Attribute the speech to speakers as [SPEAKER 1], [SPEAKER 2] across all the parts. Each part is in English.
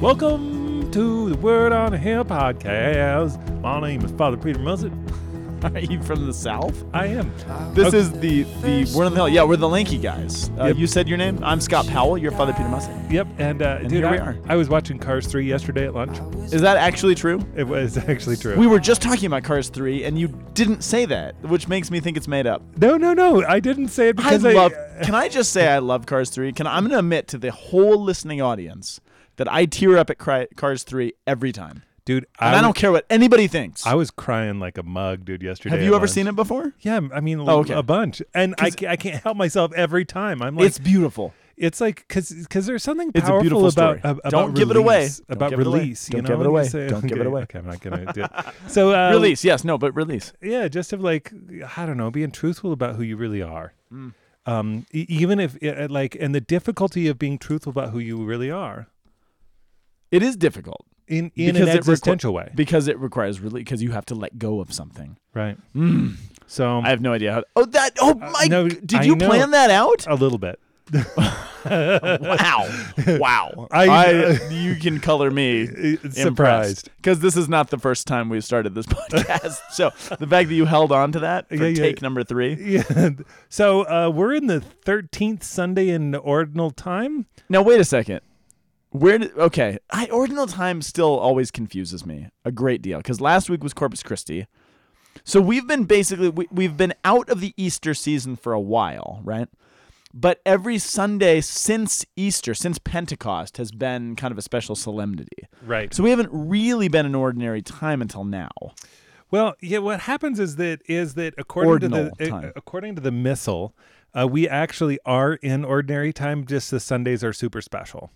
[SPEAKER 1] Welcome to the Word on a Hill podcast. My name is Father Peter Mussett.
[SPEAKER 2] Are you from the south?
[SPEAKER 1] I am.
[SPEAKER 2] This
[SPEAKER 1] Okay.
[SPEAKER 2] is the the Word on the Hill. Yeah, we're the lanky guys. Uh,
[SPEAKER 1] Yep.
[SPEAKER 2] You said your name. I'm Scott Powell. You're Father Peter Mussett.
[SPEAKER 1] Yep, and, uh,
[SPEAKER 2] And
[SPEAKER 1] dude,
[SPEAKER 2] here we
[SPEAKER 1] I,
[SPEAKER 2] are.
[SPEAKER 1] I was watching Cars 3 yesterday at lunch.
[SPEAKER 2] Is that actually true?
[SPEAKER 1] It was actually true.
[SPEAKER 2] We were just talking about Cars 3, and you didn't say that, which makes me think it's made up.
[SPEAKER 1] no, no, no. I didn't say it because I,
[SPEAKER 2] love. Can I just say I love Cars 3? Can I, I'm going to admit to the whole listening audience that I tear up at Cars 3 every time,
[SPEAKER 1] dude.
[SPEAKER 2] and I,
[SPEAKER 1] was-
[SPEAKER 2] don't care what anybody thinks.
[SPEAKER 1] I was crying like a mug, dude. Yesterday.
[SPEAKER 2] Have you ever seen it before?
[SPEAKER 1] Yeah, I mean,
[SPEAKER 2] Oh, okay.
[SPEAKER 1] a bunch, and I, I can't help myself every time. I'm like,
[SPEAKER 2] it's beautiful.
[SPEAKER 1] it's like because because there's something powerful
[SPEAKER 2] It's a beautiful
[SPEAKER 1] about
[SPEAKER 2] story.
[SPEAKER 1] about
[SPEAKER 2] Don't give it away.
[SPEAKER 1] release,
[SPEAKER 2] Don't
[SPEAKER 1] about
[SPEAKER 2] it away.
[SPEAKER 1] release.
[SPEAKER 2] Don't
[SPEAKER 1] know,
[SPEAKER 2] give it away.
[SPEAKER 1] say-
[SPEAKER 2] Don't give it away.
[SPEAKER 1] Okay, I'm not gonna do it. So uh,
[SPEAKER 2] release, yes, no, but release.
[SPEAKER 1] yeah, just of like I don't know, being truthful about who you really are.
[SPEAKER 2] Mm.
[SPEAKER 1] Um, e- even if uh, like, and the difficulty of being truthful about who you really are
[SPEAKER 2] It is difficult
[SPEAKER 1] in in
[SPEAKER 2] Because
[SPEAKER 1] an
[SPEAKER 2] it requ-
[SPEAKER 1] existential way,
[SPEAKER 2] because it requires really Because you have to let go of something.
[SPEAKER 1] right?
[SPEAKER 2] Mm.
[SPEAKER 1] So
[SPEAKER 2] I have no idea how. Oh, that. Oh my.
[SPEAKER 1] no,
[SPEAKER 2] did
[SPEAKER 1] I
[SPEAKER 2] you
[SPEAKER 1] know.
[SPEAKER 2] plan that out?
[SPEAKER 1] a little bit.
[SPEAKER 2] wow. Wow.
[SPEAKER 1] I-
[SPEAKER 2] I, you can color me
[SPEAKER 1] Surprised.
[SPEAKER 2] because this is not the first time we've started this podcast. so the fact that you held on to that for
[SPEAKER 1] Yeah, yeah.
[SPEAKER 2] take number three.
[SPEAKER 1] Yeah. So uh, we're in the thirteenth Sunday in ordinary time.
[SPEAKER 2] Now wait a second. Where did okay? I ordinary time still always confuses me a great deal because last week was Corpus Christi, so we've been basically we, we've been out of the Easter season for a while, right? But every Sunday since Easter, since Pentecost, has been kind of a special solemnity.
[SPEAKER 1] Right.
[SPEAKER 2] So we haven't really been in ordinary time until now.
[SPEAKER 1] Well, yeah. What happens is that is that according to the
[SPEAKER 2] time.
[SPEAKER 1] according to the missal, uh, we actually are in ordinary time. Just the Sundays are super special.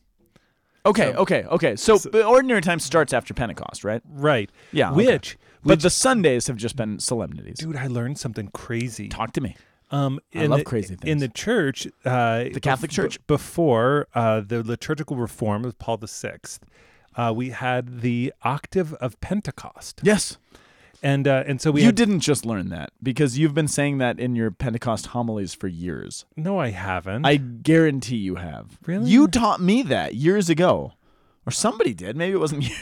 [SPEAKER 2] Okay,
[SPEAKER 1] So-
[SPEAKER 2] okay, okay. So,
[SPEAKER 1] so-
[SPEAKER 2] but ordinary time starts after Pentecost, right?
[SPEAKER 1] Right.
[SPEAKER 2] Yeah. okay.
[SPEAKER 1] Which,
[SPEAKER 2] But the Sundays have just been solemnities.
[SPEAKER 1] dude, I learned something crazy.
[SPEAKER 2] Talk to me.
[SPEAKER 1] Um,
[SPEAKER 2] I love
[SPEAKER 1] the,
[SPEAKER 2] crazy things.
[SPEAKER 1] In the church, uh,
[SPEAKER 2] The Catholic
[SPEAKER 1] bef-
[SPEAKER 2] Church?
[SPEAKER 1] before uh, the liturgical reform of Paul VI, uh, we had the octave of Pentecost,
[SPEAKER 2] Yes.
[SPEAKER 1] And uh, and so we
[SPEAKER 2] you
[SPEAKER 1] had,
[SPEAKER 2] didn't just learn that because you've been saying that in your Pentecost homilies for years.
[SPEAKER 1] No, I haven't.
[SPEAKER 2] I guarantee you have.
[SPEAKER 1] Really?
[SPEAKER 2] You taught me that years ago. Or somebody did. Maybe it wasn't you.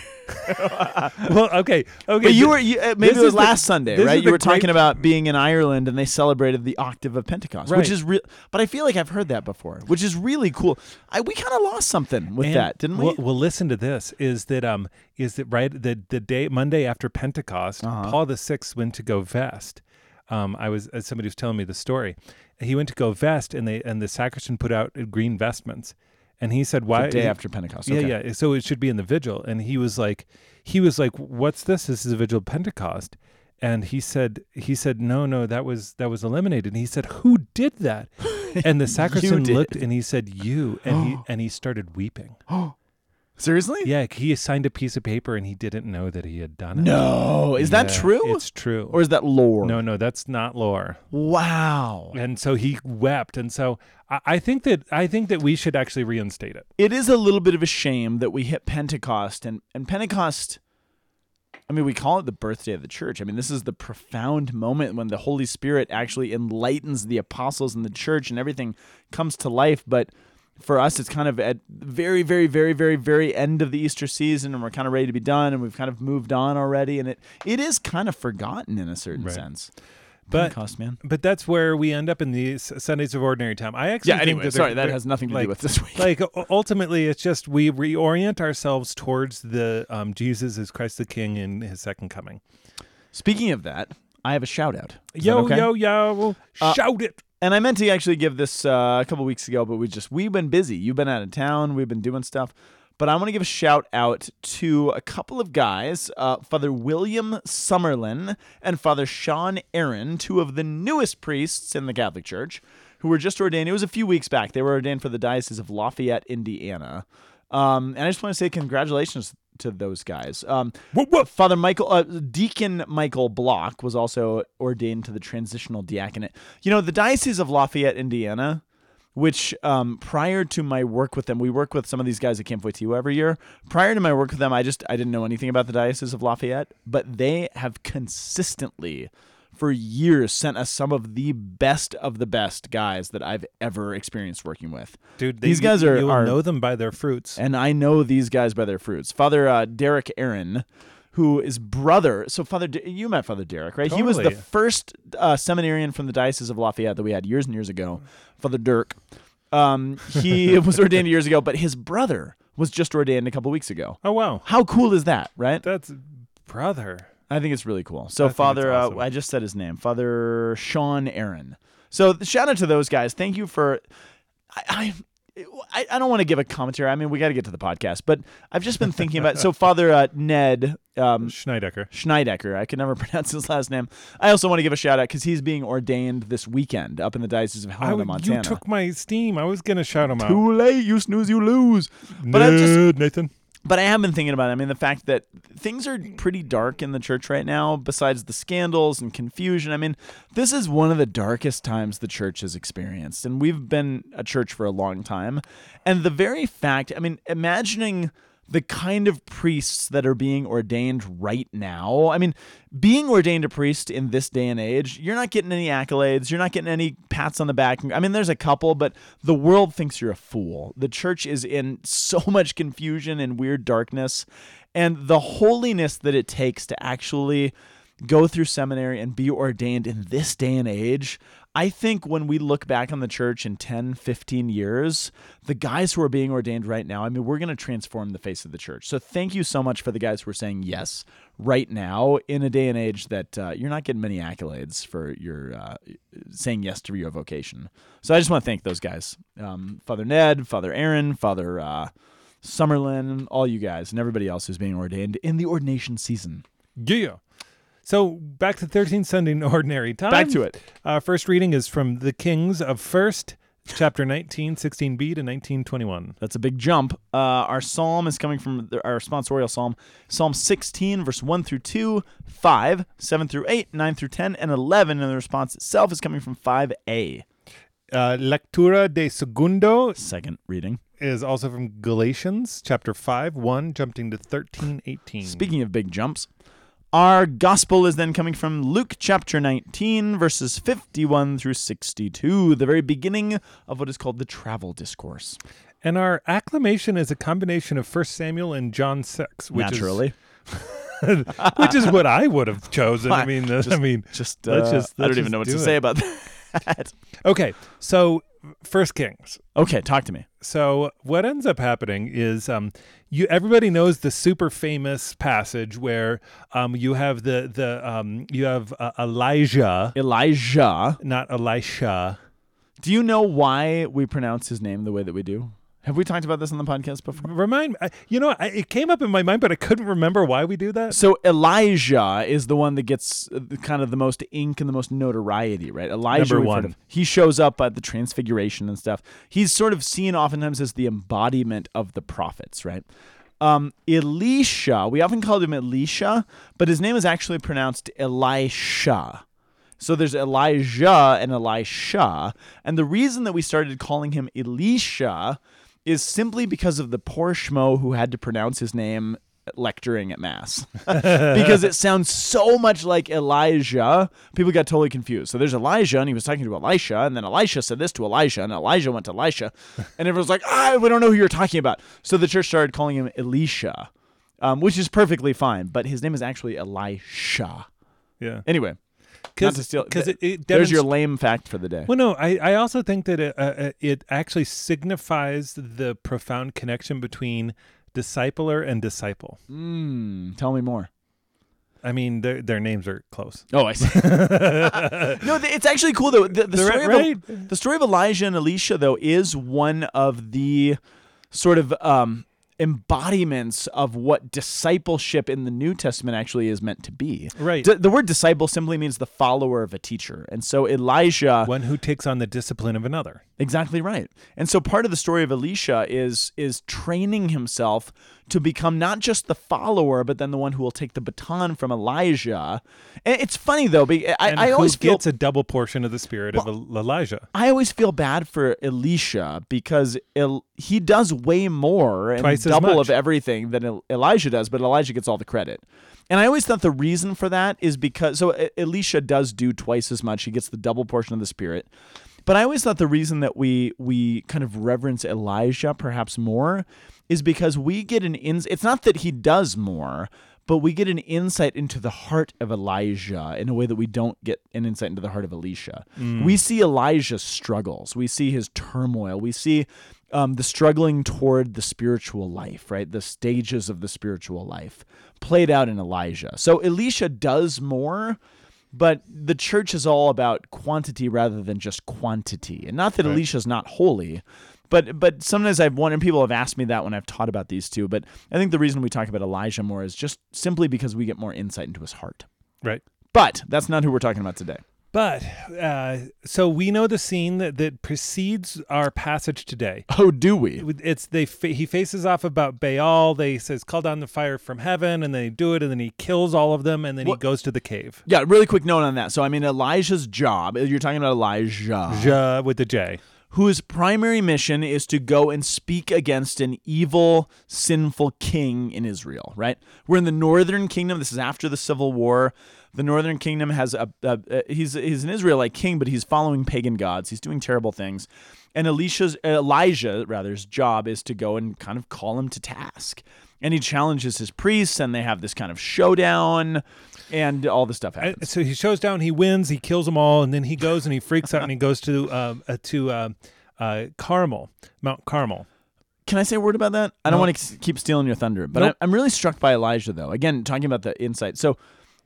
[SPEAKER 1] well, okay, okay.
[SPEAKER 2] But you were you, uh, maybe it was
[SPEAKER 1] is the-
[SPEAKER 2] last Sunday, right? You were talking about being in Ireland and they celebrated the octave of Pentecost,
[SPEAKER 1] Right.
[SPEAKER 2] which is real. But I feel like I've heard that before, which is really cool. I, we kind of lost something with
[SPEAKER 1] And-
[SPEAKER 2] that, didn't we?
[SPEAKER 1] Well, well, listen to this. Is that um is that right the the day Monday after Pentecost,
[SPEAKER 2] Uh-huh.
[SPEAKER 1] Paul the Sixth went to go vest. Um, I was uh, somebody was telling me the story. He went to go vest, and they and the sacristan put out green vestments, and he said, "Why?"
[SPEAKER 2] the day
[SPEAKER 1] he-
[SPEAKER 2] after Pentecost.
[SPEAKER 1] Yeah,
[SPEAKER 2] okay.
[SPEAKER 1] yeah. So it should be in the vigil, and he was like, he was like, "What's this? This is a vigil of Pentecost." And he said, he said, no, no, that was that was eliminated. And he said, who did that? And the sacristan looked, and he said, you. And he and he started weeping.
[SPEAKER 2] Oh, Seriously?
[SPEAKER 1] Yeah, he signed a piece of paper and he didn't know that he had done it.
[SPEAKER 2] No. Is that
[SPEAKER 1] Yeah,
[SPEAKER 2] true?
[SPEAKER 1] It's true.
[SPEAKER 2] or is that lore?
[SPEAKER 1] no, no, that's not lore.
[SPEAKER 2] Wow.
[SPEAKER 1] And so he wept, and so I, I think that I think that we should actually reinstate it.
[SPEAKER 2] It is a little bit of a shame that we hit Pentecost and, and Pentecost I mean, we call it the birthday of the church. I mean, this is the profound moment when the Holy Spirit actually enlightens the apostles and the church and everything comes to life. But for us, it's kind of at very, very, very, very, very end of the Easter season, and we're kind of ready to be done, and we've kind of moved on already, and it it is kind of forgotten in a certain
[SPEAKER 1] Right.
[SPEAKER 2] sense.
[SPEAKER 1] But
[SPEAKER 2] Pentecost, man.
[SPEAKER 1] but that's where we end up in the S- Sundays of ordinary time. I actually
[SPEAKER 2] Yeah. Anyway, sorry, that has nothing to
[SPEAKER 1] like-
[SPEAKER 2] do with this week.
[SPEAKER 1] like ultimately it's just we reorient ourselves towards the um, Jesus is Christ the King in his second coming.
[SPEAKER 2] Speaking of that, I have a shout out. Is
[SPEAKER 1] yo
[SPEAKER 2] okay?
[SPEAKER 1] yo yo,
[SPEAKER 2] Uh,
[SPEAKER 1] shout it!
[SPEAKER 2] And I meant to actually give this uh, a couple weeks ago, but we just we've been busy. You've been out of town. We've been doing stuff. But I want to give a shout out to a couple of guys, uh, Father William Summerlin and Father Sean Aaron, two of the newest priests in the Catholic Church, who were just ordained. It was a few weeks back. They were ordained for the Diocese of Lafayette, Indiana. Um, and I just want to say congratulations to those guys. Um,
[SPEAKER 1] Whoop, whoop.
[SPEAKER 2] Father Michael, uh, Deacon Michael Block was also ordained to the transitional diaconate. You know, the Diocese of Lafayette, Indiana, which um, prior to my work with them, we work with some of these guys at Camp Wojtyła every year. Prior to my work with them, I just I didn't know anything about the Diocese of Lafayette, but they have consistently, for years sent us some of the best of the best guys that I've ever experienced working with.
[SPEAKER 1] Dude,
[SPEAKER 2] These guys
[SPEAKER 1] you,
[SPEAKER 2] are-
[SPEAKER 1] you
[SPEAKER 2] are-
[SPEAKER 1] know them by their fruits.
[SPEAKER 2] And I know these guys by their fruits. Father uh, Derek Aaron, who is brother. So Father, D- you met Father Derek, right? He was the first uh, seminarian from the Diocese of Lafayette that we had years and years ago. Father Dirk. Um, he was ordained years ago, but his brother was just ordained a couple weeks ago.
[SPEAKER 1] oh wow,
[SPEAKER 2] How cool is that, right?
[SPEAKER 1] that's brother.
[SPEAKER 2] I think it's really cool. So
[SPEAKER 1] I
[SPEAKER 2] Father,
[SPEAKER 1] awesome.
[SPEAKER 2] uh, I just said his name, Father Sean Aaron. So shout out to those guys. Thank you for. I I, I, I don't want to give a commentary. I mean, we got to get to the podcast, but I've just been thinking about. So Father uh, Ned um,
[SPEAKER 1] Schneidecker.
[SPEAKER 2] Schneidecker, I can never pronounce his last name. I also want to give a shout out because he's being ordained this weekend up in the Diocese of
[SPEAKER 1] I
[SPEAKER 2] Helena, Montana.
[SPEAKER 1] you took my steam. I was gonna shout him out.
[SPEAKER 2] Too late, you snooze, you lose. But I'm just
[SPEAKER 1] Ned, Nathan.
[SPEAKER 2] But I have been thinking about it. I mean, the fact that things are pretty dark in the church right now, besides the scandals and confusion. I mean, this is one of the darkest times the church has experienced. And we've been a church for a long time. And the very fact, I mean, imagining the kind of priests that are being ordained right now. I mean, being ordained a priest in this day and age, you're not getting any accolades, you're not getting any pats on the back. I mean, there's a couple, but the world thinks you're a fool. The church is in so much confusion and weird darkness, and the holiness that it takes to actually go through seminary and be ordained in this day and age. I think when we look back on the church in 10, 15 years, the guys who are being ordained right now, I mean, we're going to transform the face of the church. So thank you so much for the guys who are saying yes right now in a day and age that uh, you're not getting many accolades for your uh, saying yes to your vocation. So I just want to thank those guys um, Father Ned, Father Aaron, Father uh, Summerlin, all you guys, and everybody else who's being ordained in the ordination season.
[SPEAKER 1] Yeah. So back to 13 Sunday in Ordinary Time.
[SPEAKER 2] Back to it.
[SPEAKER 1] Uh, first reading is from the Kings of First, chapter 19, 16b to 1921.
[SPEAKER 2] That's a big jump. Uh, our psalm is coming from the, our sponsorial psalm, Psalm 16, verse 1 through 2, 5, 7 through 8, 9 through 10, and 11. And the response itself is coming from 5a.
[SPEAKER 1] Uh, Lectura de Segundo
[SPEAKER 2] Second reading.
[SPEAKER 1] is also from Galatians, chapter 5, 1, jumping to 13, 18.
[SPEAKER 2] Speaking of big jumps, our gospel is then coming from Luke chapter 19, verses 51 through 62, the very beginning of what is called the travel discourse.
[SPEAKER 1] And our acclamation is a combination of 1 Samuel and John 6, which
[SPEAKER 2] Naturally.
[SPEAKER 1] is which is what I would have chosen. I mean, uh, I mean,
[SPEAKER 2] Just,
[SPEAKER 1] let's
[SPEAKER 2] uh,
[SPEAKER 1] just-
[SPEAKER 2] I don't even know what to say about that.
[SPEAKER 1] okay. So, First Kings.
[SPEAKER 2] okay, talk to me.
[SPEAKER 1] So what ends up happening is um you everybody knows the super famous passage where um you have the the um you have uh, Elijah
[SPEAKER 2] Elijah.
[SPEAKER 1] not Elisha
[SPEAKER 2] Do you know why we pronounce his name the way that we do? Have we talked about this on the podcast before?
[SPEAKER 1] remind I, you know I, it came up in my mind but I couldn't remember why we do that
[SPEAKER 2] So Elijah is the one that gets uh, kind of the most ink and the most notoriety, right? Elijah,
[SPEAKER 1] Number one.
[SPEAKER 2] of. he shows up at the Transfiguration and stuff. He's sort of seen oftentimes as the embodiment of the prophets, right? Um, Elisha, we often called him Elisha, but his name is actually pronounced Elisha. So there's Elijah and Elisha. And the reason that we started calling him Elisha is simply because of the poor schmo who had to pronounce his name lecturing at mass because it sounds so much like Elijah. People got totally confused. So there's Elijah, and he was talking to Elisha, and then Elisha said this to Elijah, and Elijah went to Elisha, and everyone's like, ah, we don't know who you're talking about. So the church started calling him Elisha, um, which is perfectly fine, but his name is actually Elisha.
[SPEAKER 1] yeah
[SPEAKER 2] Anyway, not to steal.
[SPEAKER 1] because
[SPEAKER 2] th-
[SPEAKER 1] it, it
[SPEAKER 2] there's your lame fact for the day.
[SPEAKER 1] well, no, I, I also think that it, uh, uh, it actually signifies the profound connection between discipler and disciple.
[SPEAKER 2] Mm, tell me more.
[SPEAKER 1] I mean, their their names are close.
[SPEAKER 2] Oh, I see. no, it's actually cool though. The, the story
[SPEAKER 1] right-
[SPEAKER 2] of the story of Elijah and Elisha though is one of the sort of um, embodiments of what discipleship in the New Testament actually is meant to be.
[SPEAKER 1] Right.
[SPEAKER 2] D- the word disciple simply means the follower of a teacher, and so Elijah.
[SPEAKER 1] One who takes on the discipline of another.
[SPEAKER 2] Exactly right. And so part of the story of Elisha is is training himself to become not just the follower, but then the one who will take the baton from Elijah. And it's funny though, be- I,
[SPEAKER 1] and
[SPEAKER 2] I always feel
[SPEAKER 1] gets a double portion of the spirit of Elijah.
[SPEAKER 2] I always feel bad for Elisha because El- he does way more and
[SPEAKER 1] Twice
[SPEAKER 2] double of everything than El- Elijah does, but Elijah gets all the credit. And I always thought the reason for that is because so Elisha does do twice as much. He gets the double portion of the Spirit. But I always thought the reason that we we kind of reverence Elijah perhaps more is because we get an ins. It's not that he does more, but we get an insight into the heart of Elijah in a way that we don't get an insight into the heart of Elisha. We see Elijah's struggles. We see his turmoil. We see um, the struggling toward the spiritual life, right? The stages of the spiritual life played out in Elijah. So Elisha does more, but the church is all about quantity rather than just quantity. And not that
[SPEAKER 1] Right.
[SPEAKER 2] Elisha's not holy, but but sometimes I've wondered, people have asked me that when I've taught about these two. But I think the reason we talk about Elijah more is just simply because we get more insight into his heart.
[SPEAKER 1] right.
[SPEAKER 2] But that's not who we're talking about today.
[SPEAKER 1] But uh, so we know the scene that, that precedes our passage today.
[SPEAKER 2] Oh, do we?
[SPEAKER 1] It's they fa- he faces off about Baal. They says call down the fire from heaven, and then they do it, and then he kills all of them, and then
[SPEAKER 2] What-
[SPEAKER 1] he goes to the cave.
[SPEAKER 2] Yeah, really quick note on that. So I mean Elijah's job, you're talking about Elijah.
[SPEAKER 1] Ja with the J.
[SPEAKER 2] whose primary mission is to go and speak against an evil, sinful king in Israel, right? We're in the northern kingdom. This is after the civil war. The northern kingdom has a, a, a he's he's an Israelite king, but he's following pagan gods. He's doing terrible things. And Elisha's Elijah, rather's job is to go and kind of call him to task. And he challenges his priests, and they have this kind of showdown, and all the stuff happens.
[SPEAKER 1] so he shows down, he wins, he kills them all, and then he goes and he freaks out and he goes to um, uh, to uh, uh, Carmel, Mount Carmel.
[SPEAKER 2] Can I say a word about that? I don't
[SPEAKER 1] No.
[SPEAKER 2] want to keep stealing your thunder, but
[SPEAKER 1] Nope.
[SPEAKER 2] I'm, I'm really struck by Elijah, though. Again, talking about the insight. So,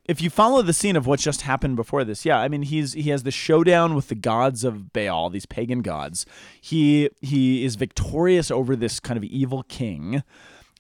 [SPEAKER 2] if you follow the scene of what's just happened before this, yeah, I mean, he's he has the showdown with the gods of Baal, these pagan gods. He he is victorious over this kind of evil king.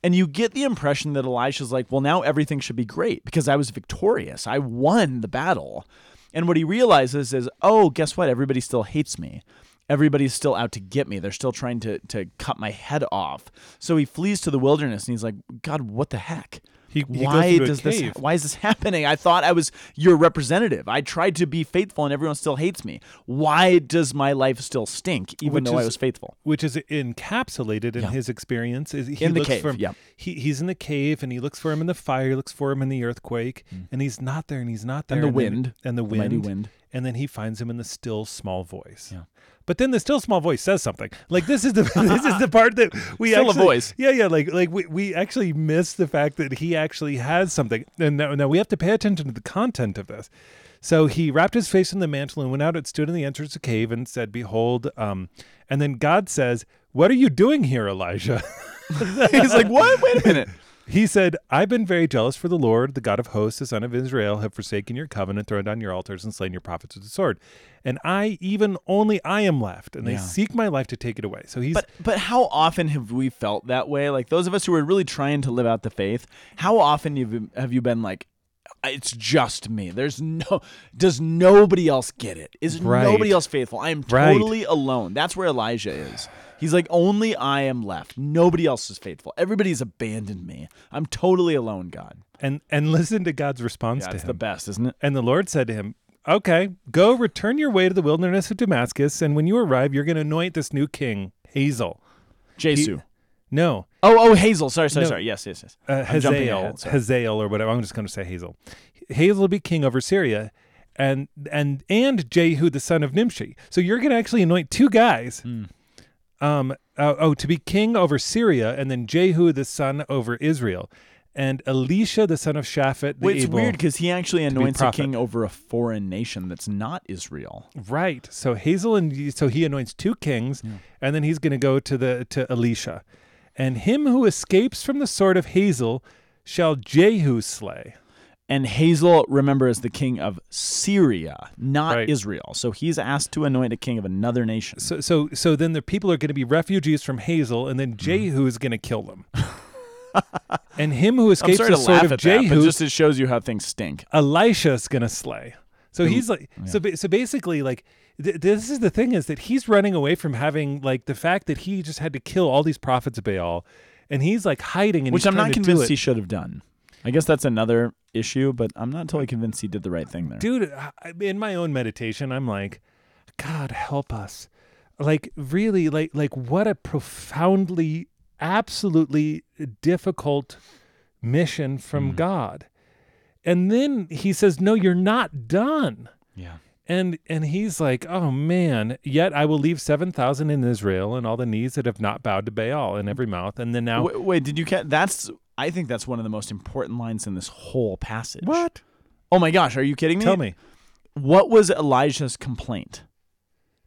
[SPEAKER 2] And you get the impression that Elisha's like, well, now everything should be great because I was victorious. I won the battle. And what he realizes is, oh, guess what? Everybody still hates me. Everybody's still out to get me. They're still trying to, to cut my head off. So he flees to the wilderness and he's like, God, what the heck?
[SPEAKER 1] He, he
[SPEAKER 2] why does this why is this happening? I thought I was your representative. I tried to be faithful and everyone still hates me. Why does my life still stink even
[SPEAKER 1] Which
[SPEAKER 2] though I was faithful?
[SPEAKER 1] which is encapsulated in
[SPEAKER 2] Yeah.
[SPEAKER 1] his experience. Is he
[SPEAKER 2] In the cave,
[SPEAKER 1] for him,
[SPEAKER 2] yeah.
[SPEAKER 1] he, he's in the cave and he looks for him in the fire, he looks for him in the earthquake, hmm. and he's not there and he's not there.
[SPEAKER 2] And the
[SPEAKER 1] then-
[SPEAKER 2] wind,
[SPEAKER 1] and the
[SPEAKER 2] the mighty
[SPEAKER 1] wind,
[SPEAKER 2] wind.
[SPEAKER 1] and then he finds him in the still small voice.
[SPEAKER 2] Yeah.
[SPEAKER 1] But then the still small voice says something. Like this is the this is the part that we
[SPEAKER 2] Still a voice.
[SPEAKER 1] Yeah, yeah. Like like we, we actually miss the fact that he actually has something. And now, now we have to pay attention to the content of this. So he wrapped his face in the mantle and went out and stood in the entrance of the cave and said, "Behold." Um, and then God says, "What are you doing here, Elijah?"
[SPEAKER 2] He's like, what? Wait a minute.
[SPEAKER 1] He said, I've been very jealous for the Lord, the God of hosts, the Son of Israel, have forsaken your covenant, thrown down your altars, and slain your prophets with the sword. And I, even only I am left, and they
[SPEAKER 2] Yeah.
[SPEAKER 1] seek my life to take it away. So he's
[SPEAKER 2] But but how often have we felt that way? Like those of us who are really trying to live out the faith, how often you've, have you been like, it's just me. There's no. Does nobody else get it? Is
[SPEAKER 1] Right.
[SPEAKER 2] nobody else faithful? I am
[SPEAKER 1] Right.
[SPEAKER 2] totally alone. That's where Elijah is. He's like, only I am left. Nobody else is faithful. Everybody's abandoned me. I'm totally alone, God.
[SPEAKER 1] and and listen to God's response
[SPEAKER 2] Yeah,
[SPEAKER 1] to
[SPEAKER 2] it's
[SPEAKER 1] him.
[SPEAKER 2] the best, isn't it?
[SPEAKER 1] and the Lord said to him, Okay, go return your way to the wilderness of Damascus, and when you arrive, you're going to anoint this new king, Hazel.
[SPEAKER 2] Jesu.
[SPEAKER 1] No,
[SPEAKER 2] oh, oh, Hazel. Sorry, sorry,
[SPEAKER 1] No.
[SPEAKER 2] sorry. Yes, yes, yes.
[SPEAKER 1] uh, Hazael,
[SPEAKER 2] ahead.
[SPEAKER 1] Hazael, or whatever. I'm just going to say Hazel. Hazel will be king over Syria, and and and Jehu the son of Nimshi. So you're going to actually anoint two guys.
[SPEAKER 2] Hmm.
[SPEAKER 1] Um. uh, oh, to be king over Syria, and then Jehu the son over Israel, and Elisha the son of Shaphat. The
[SPEAKER 2] Well, it's weird because he actually anoints a king over a foreign nation that's not Israel.
[SPEAKER 1] Right. So Hazel and so he anoints two kings, and then he's going to go to the to Elisha, and him who escapes from the sword of Hazel shall Jehu slay.
[SPEAKER 2] And Hazel, remember, is the king of Syria, not
[SPEAKER 1] Right.
[SPEAKER 2] Israel. So he's asked to anoint a king of another nation.
[SPEAKER 1] So so so then the people are going to be refugees from Hazel, and then
[SPEAKER 2] Mm-hmm.
[SPEAKER 1] Jehu is going to kill them. and him who escapes the
[SPEAKER 2] to
[SPEAKER 1] sword of
[SPEAKER 2] at that,
[SPEAKER 1] Jehu,
[SPEAKER 2] just it shows you how things stink.
[SPEAKER 1] Elisha is going to slay. So he's like, so so basically, like, th- this is the thing is that he's running away from having like the fact that he just had to kill all these prophets of Baal, and he's like hiding, and
[SPEAKER 2] Which I'm not convinced he should have done. I guess that's another issue, but I'm not totally convinced he did the right thing there.
[SPEAKER 1] dude in my own meditation i'm like god help us like really like like what a profoundly absolutely difficult mission from
[SPEAKER 2] Mm.
[SPEAKER 1] God. And then he says, "No, you're not done."
[SPEAKER 2] Yeah.
[SPEAKER 1] And and he's like, "Oh man, yet I will leave 7,000 in Israel and all the knees that have not bowed to Baal in every mouth." And then now
[SPEAKER 2] Wait, wait, did you catch? That's. I think that's one of the most important lines in this whole passage.
[SPEAKER 1] what?
[SPEAKER 2] Oh my gosh, are you kidding me?
[SPEAKER 1] Tell me.
[SPEAKER 2] What was Elijah's complaint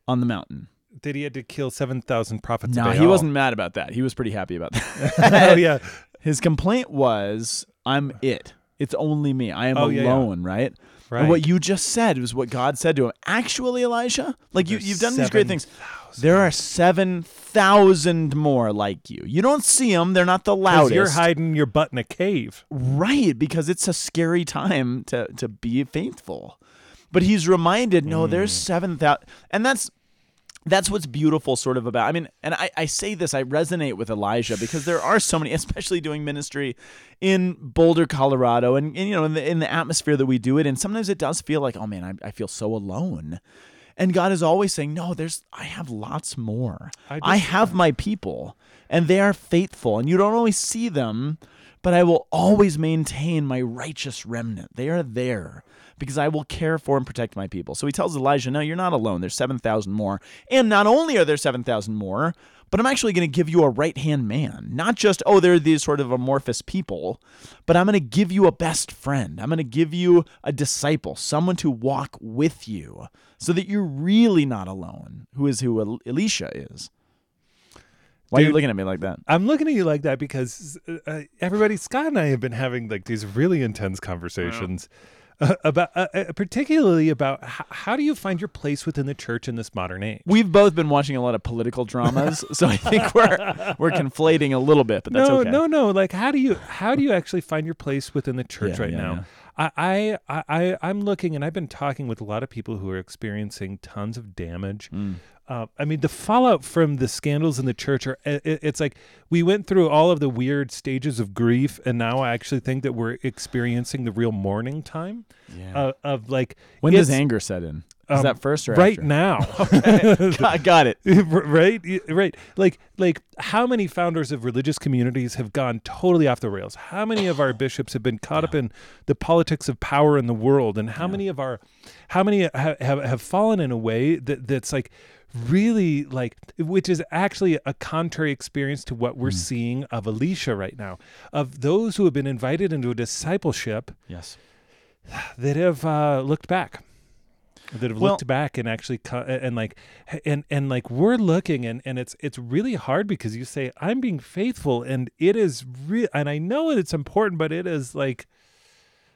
[SPEAKER 2] on the mountain?
[SPEAKER 1] Did he had to kill 7,000 prophets
[SPEAKER 2] No,
[SPEAKER 1] of
[SPEAKER 2] he wasn't mad about that. He was pretty happy about that.
[SPEAKER 1] oh yeah.
[SPEAKER 2] His complaint was, "I'm it. It's only me. I am
[SPEAKER 1] Oh, yeah, yeah.
[SPEAKER 2] alone." Right.
[SPEAKER 1] Right.
[SPEAKER 2] And what you just said was what God said to him. Actually, Elijah, like you,
[SPEAKER 1] There's
[SPEAKER 2] you've done these great things.
[SPEAKER 1] 7,000.
[SPEAKER 2] There are seven thousand more like you. You don't see them; they're not the loudest.
[SPEAKER 1] You're hiding your butt in a cave.
[SPEAKER 2] Right, because it's a scary time to to be faithful. But he's reminded, no, there's
[SPEAKER 1] Mm.
[SPEAKER 2] seven thousand, and that's that's what's beautiful, sort of about. I mean, and I, I say this, I resonate with Elijah because there are so many, especially doing ministry in Boulder, Colorado, and, and you know, in the in the atmosphere that we do it, and sometimes it does feel like, oh man, I, I feel so alone. And God is always saying, no, there's I have lots more.
[SPEAKER 1] I
[SPEAKER 2] I have my people, and they are faithful, and you don't always see them, but I will always maintain my righteous remnant. They are there because I will care for and protect my people. So he tells Elijah, No, you're not alone. There's 7,000 more. And not only are there 7,000 more, but I'm actually going to give you a right hand man. Not just, oh, they're these sort of amorphous people, but I'm going to give you a best friend. I'm going to give you a disciple, someone to walk with you so that you're really not alone, who is who Elisha is. Why are you looking at me like that?
[SPEAKER 1] I'm looking at you like that because uh, uh, everybody, Scott and I have been having like these really intense conversations uh, about, uh, uh, particularly about h- how do you find your place within the church in this modern age?
[SPEAKER 2] We've both been watching a lot of political dramas, so I think we're we're conflating a little bit, but that's
[SPEAKER 1] no,
[SPEAKER 2] okay.
[SPEAKER 1] no, no. Like, how do you how do you actually find your place within the church
[SPEAKER 2] Yeah,
[SPEAKER 1] right
[SPEAKER 2] yeah,
[SPEAKER 1] now? I, I, I, I'm looking, and I've been talking with a lot of people who are experiencing tons of damage.
[SPEAKER 2] Mm.
[SPEAKER 1] Uh, I mean, the fallout from the scandals in the church are. i- i- It's like we went through all of the weird stages of grief, and now I actually think that we're experiencing the real mourning time
[SPEAKER 2] Yeah.
[SPEAKER 1] uh, of like
[SPEAKER 2] when does anger set in? Is
[SPEAKER 1] um,
[SPEAKER 2] that first or
[SPEAKER 1] right
[SPEAKER 2] after?
[SPEAKER 1] now.
[SPEAKER 2] Got, got it.
[SPEAKER 1] right right like like how many founders of religious communities have gone totally off the rails? How many of our bishops have been caught up in the politics of power in the world? And how many of our how many ha- have have fallen in a way that that's like really like which is actually a contrary experience to what we're seeing of Elisha right now. Of those who have been invited into a discipleship
[SPEAKER 2] Yes.
[SPEAKER 1] that have uh, looked back that have
[SPEAKER 2] Well-
[SPEAKER 1] looked back and actually co- and like and and like we're looking and and it's it's really hard because you say i'm being faithful and it is real and i know it's important but it is like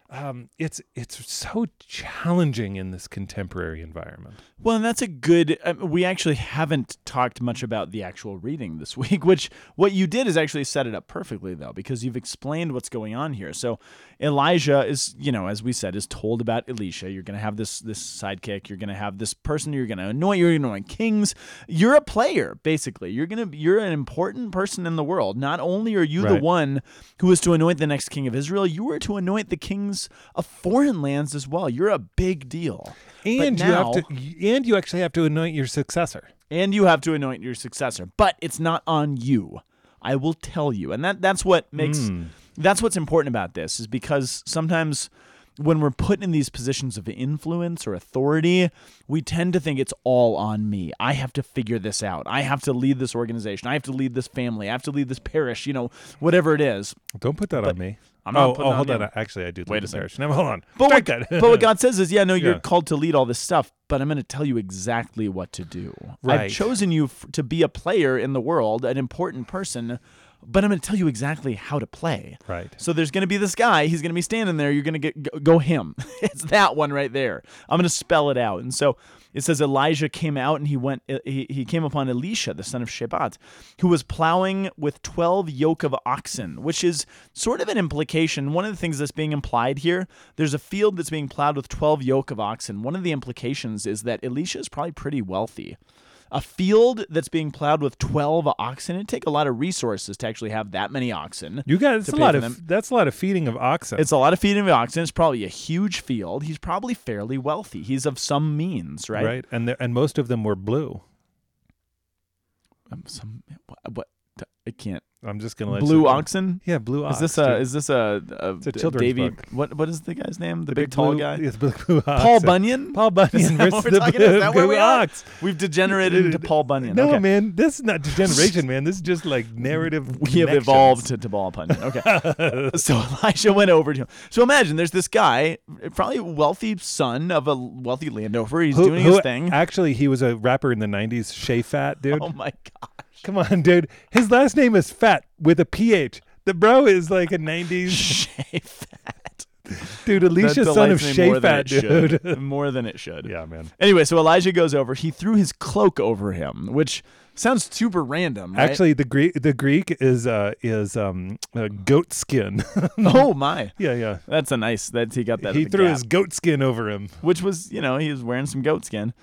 [SPEAKER 1] um it's it's so challenging in this contemporary environment
[SPEAKER 2] Well, and that's a good. Um, we actually haven't talked much about the actual reading this week, which what you did is actually set it up perfectly, though, because you've explained what's going on here. So Elijah is, you know, as we said, is told about Elisha. You're going to have this this sidekick. You're going to have this person. You're going to anoint. You're going to anoint kings. You're a player, basically. You're going to. You're an important person in the world. Not only are you the one who is to anoint the next king of Israel, you are to anoint the kings of foreign lands as well. You're a big deal.
[SPEAKER 1] And you have to and you actually have to anoint your successor.
[SPEAKER 2] And you have to anoint your successor but it's not on you. I will tell you. And that that's what makes
[SPEAKER 1] Mm.
[SPEAKER 2] that's what's important about this is because sometimes when we're put in these positions of influence or authority we tend to think it's all on me. I have to figure this out. I have to lead this organization. I have to lead this family. I have to lead this parish you know whatever it is.
[SPEAKER 1] Don't put that
[SPEAKER 2] But
[SPEAKER 1] on me
[SPEAKER 2] I'm not
[SPEAKER 1] oh,
[SPEAKER 2] putting
[SPEAKER 1] oh
[SPEAKER 2] it on
[SPEAKER 1] hold on actually i do
[SPEAKER 2] Wait a
[SPEAKER 1] the
[SPEAKER 2] second.
[SPEAKER 1] now hold on
[SPEAKER 2] but what, but what God says is, yeah, no, you're
[SPEAKER 1] Yeah.
[SPEAKER 2] called to lead all this stuff, but I'm going to tell you exactly what to do.
[SPEAKER 1] Right.
[SPEAKER 2] I've chosen you f- to be a player in the world, an important person, but I'm going to tell you exactly how to play.
[SPEAKER 1] right
[SPEAKER 2] So there's going to be this guy. He's going to be standing there. You're going to get go, go him. it's that one right there. I'm going to spell it out. And so it says Elijah came out and he went. uh, He, he came upon Elisha, the son of Shebat, who was plowing with twelve yoke of oxen, which is sort of an implication. One of the things that's being implied here. There's a field that's being plowed with twelve yoke of oxen. One of the implications is that Elisha is probably pretty wealthy. A field that's being plowed with 12 oxen, it'd take a lot of resources to actually have that many oxen.
[SPEAKER 1] you got it's a lot of
[SPEAKER 2] them.
[SPEAKER 1] that's a lot of feeding of oxen
[SPEAKER 2] It's a lot of feeding of oxen. It's probably a huge field. He's probably fairly wealthy. He's of some means, right?
[SPEAKER 1] right and there- and most of them were blue
[SPEAKER 2] Um, some what, what can't.
[SPEAKER 1] I'm just gonna let
[SPEAKER 2] Blue
[SPEAKER 1] you
[SPEAKER 2] oxen.
[SPEAKER 1] Yeah, blue ox.
[SPEAKER 2] Is this a
[SPEAKER 1] dude.
[SPEAKER 2] is this a, a,
[SPEAKER 1] It's a children's
[SPEAKER 2] Davy?
[SPEAKER 1] book.
[SPEAKER 2] What what is the guy's name? The,
[SPEAKER 1] The
[SPEAKER 2] big, tall
[SPEAKER 1] blue-
[SPEAKER 2] guy.
[SPEAKER 1] Yes, blue, blue ox.
[SPEAKER 2] Paul Bunyan.
[SPEAKER 1] Paul
[SPEAKER 2] Is
[SPEAKER 1] Bunyan
[SPEAKER 2] what we're talking?
[SPEAKER 1] blue,
[SPEAKER 2] Is that where
[SPEAKER 1] blue
[SPEAKER 2] we
[SPEAKER 1] ox.
[SPEAKER 2] We've degenerated into Paul Bunyan.
[SPEAKER 1] No,
[SPEAKER 2] okay.
[SPEAKER 1] man, this is not degeneration, man. This is just like narrative.
[SPEAKER 2] We have evolved to, to Paul Bunyan. Okay. so Elisha went over to him. So imagine there's this guy, probably a wealthy son of a wealthy landowner. He's
[SPEAKER 1] Who-
[SPEAKER 2] doing
[SPEAKER 1] who-
[SPEAKER 2] his thing.
[SPEAKER 1] Actually, he was a rapper in the '90s, Shay Fat, dude.
[SPEAKER 2] oh my gosh.
[SPEAKER 1] Come on, dude. His last name is Fat with a PH. The bro is like a '90s
[SPEAKER 2] Shay Fat.
[SPEAKER 1] dude.
[SPEAKER 2] That
[SPEAKER 1] Elisha's son of
[SPEAKER 2] delights me
[SPEAKER 1] Shay
[SPEAKER 2] more than
[SPEAKER 1] Fat,
[SPEAKER 2] it should.
[SPEAKER 1] dude.
[SPEAKER 2] more than it should.
[SPEAKER 1] yeah, man.
[SPEAKER 2] Anyway, so Elijah goes over. He threw his cloak over him, which sounds super random. Right?
[SPEAKER 1] Actually, the Greek the Greek is uh is um uh, goat skin.
[SPEAKER 2] oh my,
[SPEAKER 1] yeah, yeah.
[SPEAKER 2] that's a nice. That he got that.
[SPEAKER 1] he
[SPEAKER 2] the
[SPEAKER 1] threw
[SPEAKER 2] Gap.
[SPEAKER 1] his goat skin over him.
[SPEAKER 2] which was you know he was wearing some goat skin,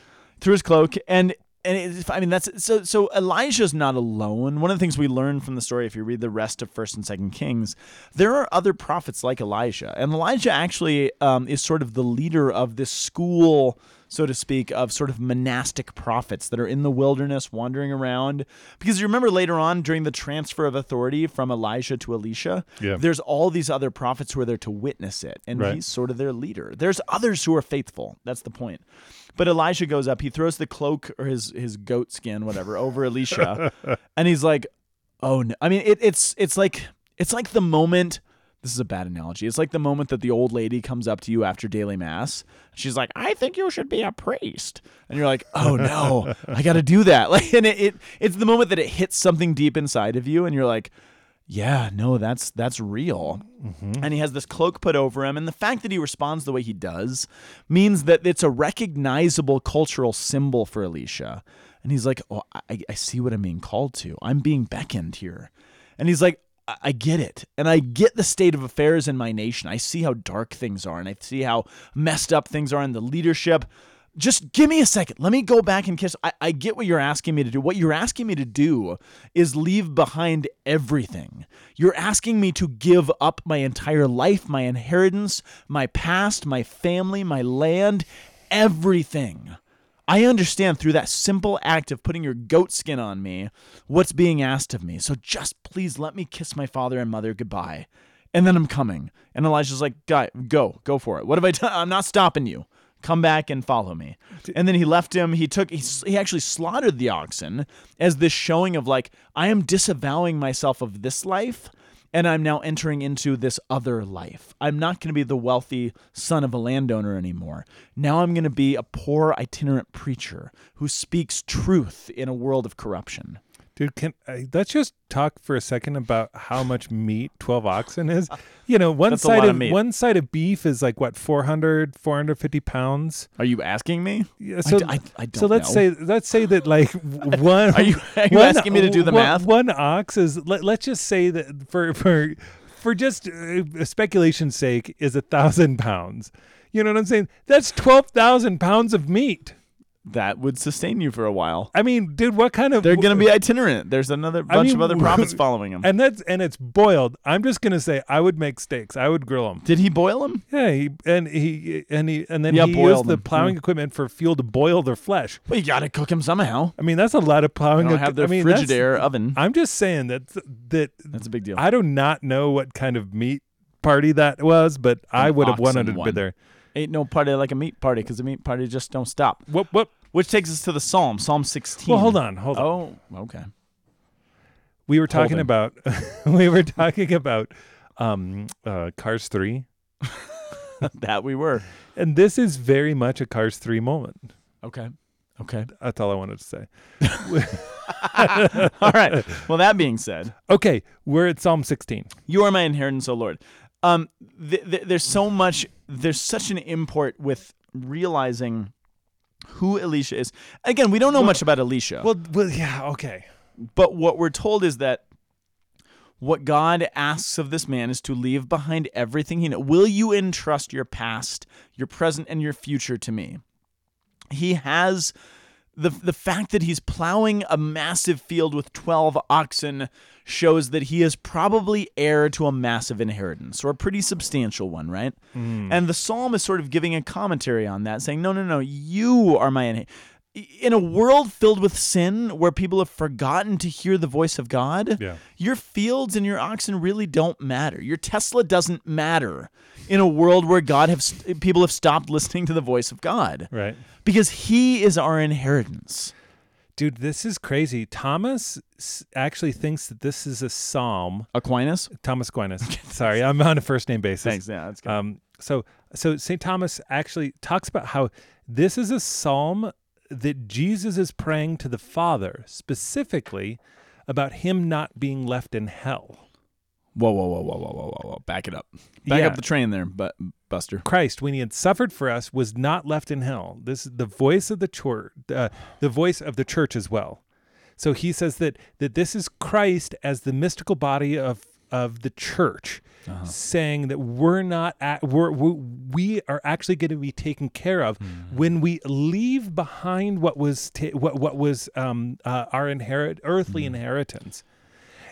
[SPEAKER 2] threw his cloak, and and it, I mean that's so so Elijah's not alone. One of the things we learn from the story, if you read the rest of First and Second Kings, there are other prophets like Elijah, and Elijah actually um, is sort of the leader of this school. So to speak, of sort of monastic prophets that are in the wilderness wandering around. Because you remember later on during the transfer of authority from Elijah to Elisha,
[SPEAKER 1] Yeah.
[SPEAKER 2] there's all these other prophets who are there to witness it. And
[SPEAKER 1] Right.
[SPEAKER 2] he's sort of their leader. There's others who are faithful. That's the point. But Elisha goes up, he throws the cloak or his his goat skin, whatever, over Elisha, and he's like, "Oh no!" I mean, it, it's it's like it's like the moment. This is a bad analogy. It's like the moment that the old lady comes up to you after daily mass. She's like, "I think you should be a priest," and you're like, "Oh no, I got to do that!" Like, and it, it it's the moment that it hits something deep inside of you, and you're like, yeah, no, that's that's real. Mm-hmm. And he has this cloak put over him, and the fact that he responds the way he does means that it's a recognizable cultural symbol for Elisha. And he's like, "Oh, I, I see what I'm being called to. I'm being beckoned here." And he's like, I, get it, and I get the state of affairs in my nation. I see how dark things are, and I see how messed up things are in the leadership just give me a second. Let me go back and kiss. I, I get what you're asking me to do. What you're asking me to do is leave behind everything. You're asking me to give up my entire life, my inheritance, my past, my family, my land, everything. I understand through that simple act of putting your goat skin on me what's being asked of me. So just please let me kiss my father and mother goodbye. And then I'm coming. And Elijah's like, Guy, go, go for it. What have I done? I'm not stopping you come back and follow me and then he left him he took he, he actually slaughtered the oxen as this showing of like i am disavowing myself of this life and i'm now entering into this other life. I'm not going to be the wealthy son of a landowner anymore. Now i'm going to be a poor itinerant preacher who speaks truth in a world of corruption
[SPEAKER 1] Dude, can uh, let's just talk for a second about how much meat 12 oxen is. You know, one
[SPEAKER 2] That's a
[SPEAKER 1] side
[SPEAKER 2] lot
[SPEAKER 1] of,
[SPEAKER 2] of meat.
[SPEAKER 1] one side of beef is like what 400 450 pounds.
[SPEAKER 2] are you asking me
[SPEAKER 1] Yeah,
[SPEAKER 2] I
[SPEAKER 1] so
[SPEAKER 2] d- I- I
[SPEAKER 1] so
[SPEAKER 2] don't
[SPEAKER 1] let's
[SPEAKER 2] know.
[SPEAKER 1] say let's say that like one
[SPEAKER 2] Are you- are you
[SPEAKER 1] one-
[SPEAKER 2] asking me to do the
[SPEAKER 1] one-
[SPEAKER 2] math?
[SPEAKER 1] One ox is let, let's just say that for for for just uh, speculation's sake is a thousand pounds. You know what I'm saying? That's twelve thousand pounds of meat.
[SPEAKER 2] That would sustain you for a while
[SPEAKER 1] I mean, dude, what kind of
[SPEAKER 2] they're going to be itinerant there's another bunch
[SPEAKER 1] mean,
[SPEAKER 2] of other prophets following him
[SPEAKER 1] and that's and it's boiled. I'm just gonna say I would make steaks. I would grill them.
[SPEAKER 2] did he boil them
[SPEAKER 1] Yeah, he, and he and he and then
[SPEAKER 2] Yeah,
[SPEAKER 1] he used the
[SPEAKER 2] them.
[SPEAKER 1] plowing
[SPEAKER 2] Mm.
[SPEAKER 1] equipment for fuel to boil their flesh.
[SPEAKER 2] Well, you gotta cook them somehow.
[SPEAKER 1] I mean, that's a lot of plowing.
[SPEAKER 2] I don't have their
[SPEAKER 1] I mean,
[SPEAKER 2] Frigidaire oven.
[SPEAKER 1] I'm just saying that that
[SPEAKER 2] That's a big deal.
[SPEAKER 1] I do not know what kind of meat party that was, but I would have wanted to be there.
[SPEAKER 2] Ain't no party like a meat party because the meat party just don't stop.
[SPEAKER 1] What what?
[SPEAKER 2] Which takes us to the Psalm, Psalm 16.
[SPEAKER 1] Well, hold on, hold on.
[SPEAKER 2] Oh, okay.
[SPEAKER 1] We were talking
[SPEAKER 2] holding.
[SPEAKER 1] about we were talking about um uh Cars 3
[SPEAKER 2] that we were.
[SPEAKER 1] and this is very much a Cars 3 moment.
[SPEAKER 2] Okay. Okay.
[SPEAKER 1] That's all I wanted to say.
[SPEAKER 2] All right. Well, that being said,
[SPEAKER 1] Okay, we're at Psalm 16.
[SPEAKER 2] you are my inheritance, O Lord. Um, th- th- there's so much. There's such an import with realizing who Elisha is. Again, we don't know much about Elisha.
[SPEAKER 1] Well, well yeah, okay.
[SPEAKER 2] But what we're told is that what God asks of this man is to leave behind everything he knows. Will you entrust your past, your present, and your future to me? He has the the fact that he's plowing a massive field with 12 oxen shows that he is probably heir to a massive inheritance or a pretty substantial one, right? Hmm. And the psalm is sort of giving a commentary on that, saying, "No, no, no, you are my inhe- in a world filled with sin where people have forgotten to hear the voice of God,
[SPEAKER 1] Yeah.
[SPEAKER 2] your fields and your oxen really don't matter. Your Tesla doesn't matter in a world where God have st- people have stopped listening to the voice of God
[SPEAKER 1] Right.
[SPEAKER 2] because he is our inheritance.
[SPEAKER 1] Dude, this is crazy. Thomas actually thinks that this is a psalm.
[SPEAKER 2] Aquinas?
[SPEAKER 1] Thomas Aquinas. Sorry, I'm on a first name basis.
[SPEAKER 2] Thanks. Yeah, that's good.
[SPEAKER 1] Um, so so St. Thomas actually talks about how this is a psalm that Jesus is praying to the Father specifically about him not being left in hell.
[SPEAKER 2] Whoa, whoa, whoa, whoa, whoa, whoa, whoa, whoa. Back it up. Back
[SPEAKER 1] Yeah.
[SPEAKER 2] up the train there, but Buster.
[SPEAKER 1] Christ, when he had suffered for us, was not left in hell. This is the voice of the church, uh, the voice of the church as well. So he says that that this is Christ as the mystical body of of the church, saying that we're not at, we're, we we are actually going to be taken care of when we leave behind what was ta- what what was um, uh, our inherit earthly inheritance,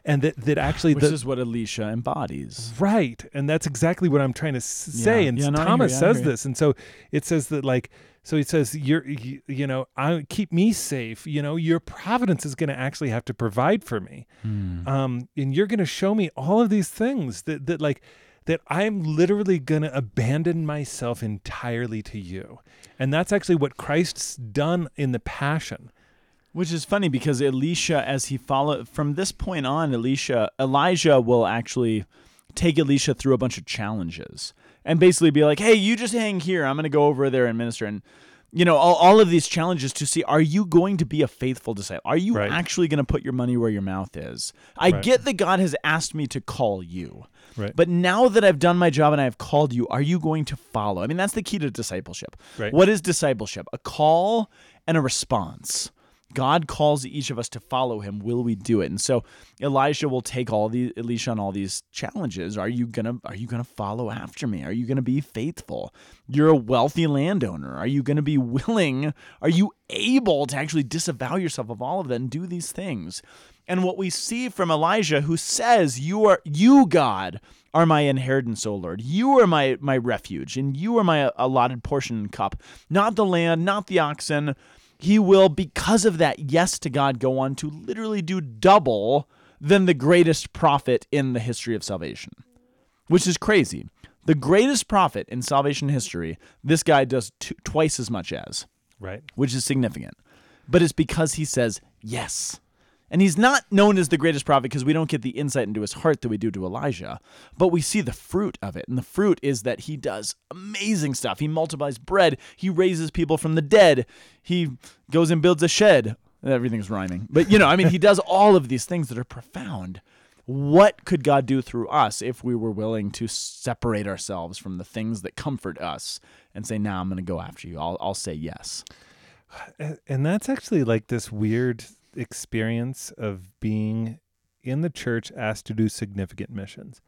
[SPEAKER 1] and that that actually
[SPEAKER 2] Which
[SPEAKER 1] the,
[SPEAKER 2] is what Elisha embodies.
[SPEAKER 1] Right. And that's exactly what I'm trying to say.
[SPEAKER 2] Yeah.
[SPEAKER 1] And
[SPEAKER 2] Yeah, no,
[SPEAKER 1] Thomas
[SPEAKER 2] you,
[SPEAKER 1] says this. And so it says that, like, so he says, you're, you, you know, I keep me safe. You know, your providence is going to actually have to provide for me.
[SPEAKER 2] Hmm.
[SPEAKER 1] Um, and you're going to show me all of these things that, that like, that I'm literally going to abandon myself entirely to you. And that's actually what Christ's done in the passion.
[SPEAKER 2] Which is funny because Elisha, as he follow from this point on, Elisha Elijah will actually take Elisha through a bunch of challenges and basically be like, "Hey, you just hang here. I'm going to go over there and minister." And you know, all, all of these challenges to see: Are you going to be a faithful disciple? Are you
[SPEAKER 1] Right.
[SPEAKER 2] actually going to put your money where your mouth is? I
[SPEAKER 1] Right.
[SPEAKER 2] get that God has asked me to call you.
[SPEAKER 1] Right.
[SPEAKER 2] But now that I've done my job and I have called you, are you going to follow? I mean, that's the key to discipleship.
[SPEAKER 1] Right.
[SPEAKER 2] What is discipleship? A call and a response. God calls each of us to follow him. Will we do it? And so Elijah will take all the Elisha on all these challenges. Are you gonna are you gonna follow after me? Are you gonna be faithful? You're a wealthy landowner. Are you gonna be willing? Are you able to actually disavow yourself of all of that and do these things? And what we see from Elijah, who says, You are you, God, are my inheritance, O Lord. You are my my refuge, and you are my allotted portion and cup. Not the land, not the oxen. He will, because of that yes to God, go on to literally do double than the greatest prophet in the history of salvation. Which is crazy. The greatest prophet in salvation history, this guy does t- twice as much as
[SPEAKER 1] Right.
[SPEAKER 2] which is significant. But it's because he says yes. And he's not known as the greatest prophet because we don't get the insight into his heart that we do to Elijah, but we see the fruit of it. And the fruit is that he does amazing stuff. He multiplies bread, he raises people from the dead, he goes and builds a shed. Everything's rhyming. But you know, I mean, he does all of these things that are profound. What could God do through us if we were willing to separate ourselves from the things that comfort us and say, "Now I'm going to go after you. I'll, I'll say yes."
[SPEAKER 1] And that's actually like this weird experience of being in the church asked to do significant missions.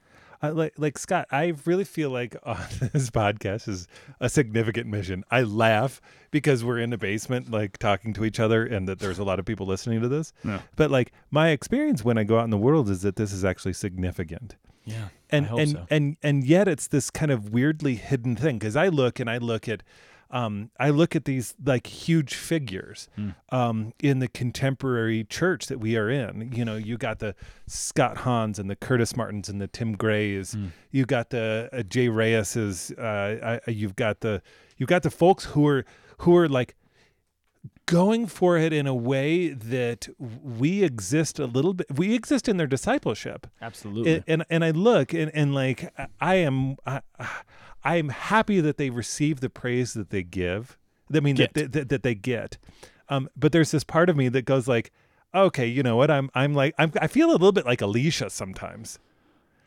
[SPEAKER 1] I, like like Scott, I really feel like on this podcast is a significant mission. I laugh because we're in the basement, like talking to each other, and that there's a lot of people listening to this.
[SPEAKER 2] Yeah.
[SPEAKER 1] But like my experience when I go out in the world is that this is actually significant
[SPEAKER 2] Yeah.
[SPEAKER 1] and and
[SPEAKER 2] so.
[SPEAKER 1] and and yet it's this kind of weirdly hidden thing because I look and I look at um, I look at these like huge figures
[SPEAKER 2] Hmm.
[SPEAKER 1] um, in the contemporary church that we are in. You know, you got the Scott Hahns and the Curtis Martins and the Tim Grays.
[SPEAKER 2] Hmm.
[SPEAKER 1] You got the uh, Jay Reyes's. Uh, I, you've got the you've got the folks who are who are like going for it in a way that we exist a little bit. We exist in their discipleship
[SPEAKER 2] Absolutely.
[SPEAKER 1] and, and and I look and, and like I am I, I am happy that they receive the praise that they give. I mean that, that that they get. Um, but there's this part of me that goes like, okay, you know what? I'm I'm like I'm I feel a little bit like Elisha sometimes.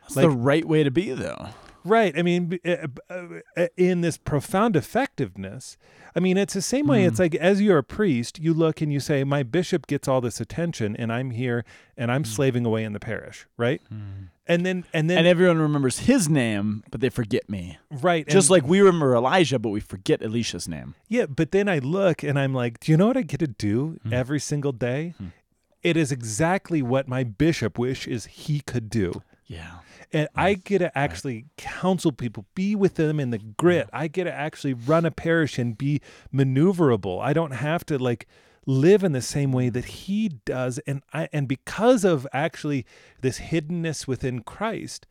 [SPEAKER 2] That's
[SPEAKER 1] like-
[SPEAKER 2] the right way to be, though.
[SPEAKER 1] Right. I mean, uh, uh, uh, in this profound effectiveness, I mean, it's the same way.
[SPEAKER 2] Hmm.
[SPEAKER 1] It's like as you're a priest, you look and you say, my bishop gets all this attention, and I'm here and
[SPEAKER 2] Hmm.
[SPEAKER 1] I'm slaving away in the parish, right? And then, and then,
[SPEAKER 2] And everyone remembers his name, but they forget me.
[SPEAKER 1] right,
[SPEAKER 2] Just
[SPEAKER 1] and-
[SPEAKER 2] like we remember Elijah, but we forget Elisha's name.
[SPEAKER 1] Yeah, but then I look and I'm like, do you know what I get to do
[SPEAKER 2] Hmm.
[SPEAKER 1] every single day? It is exactly what my bishop wishes he could do.
[SPEAKER 2] Yeah.
[SPEAKER 1] And I get to actually counsel people, be with them in the grit. I get to actually run a parish and be maneuverable. I don't have to like live in the same way that he does, and I and because of actually this hiddenness within Christ,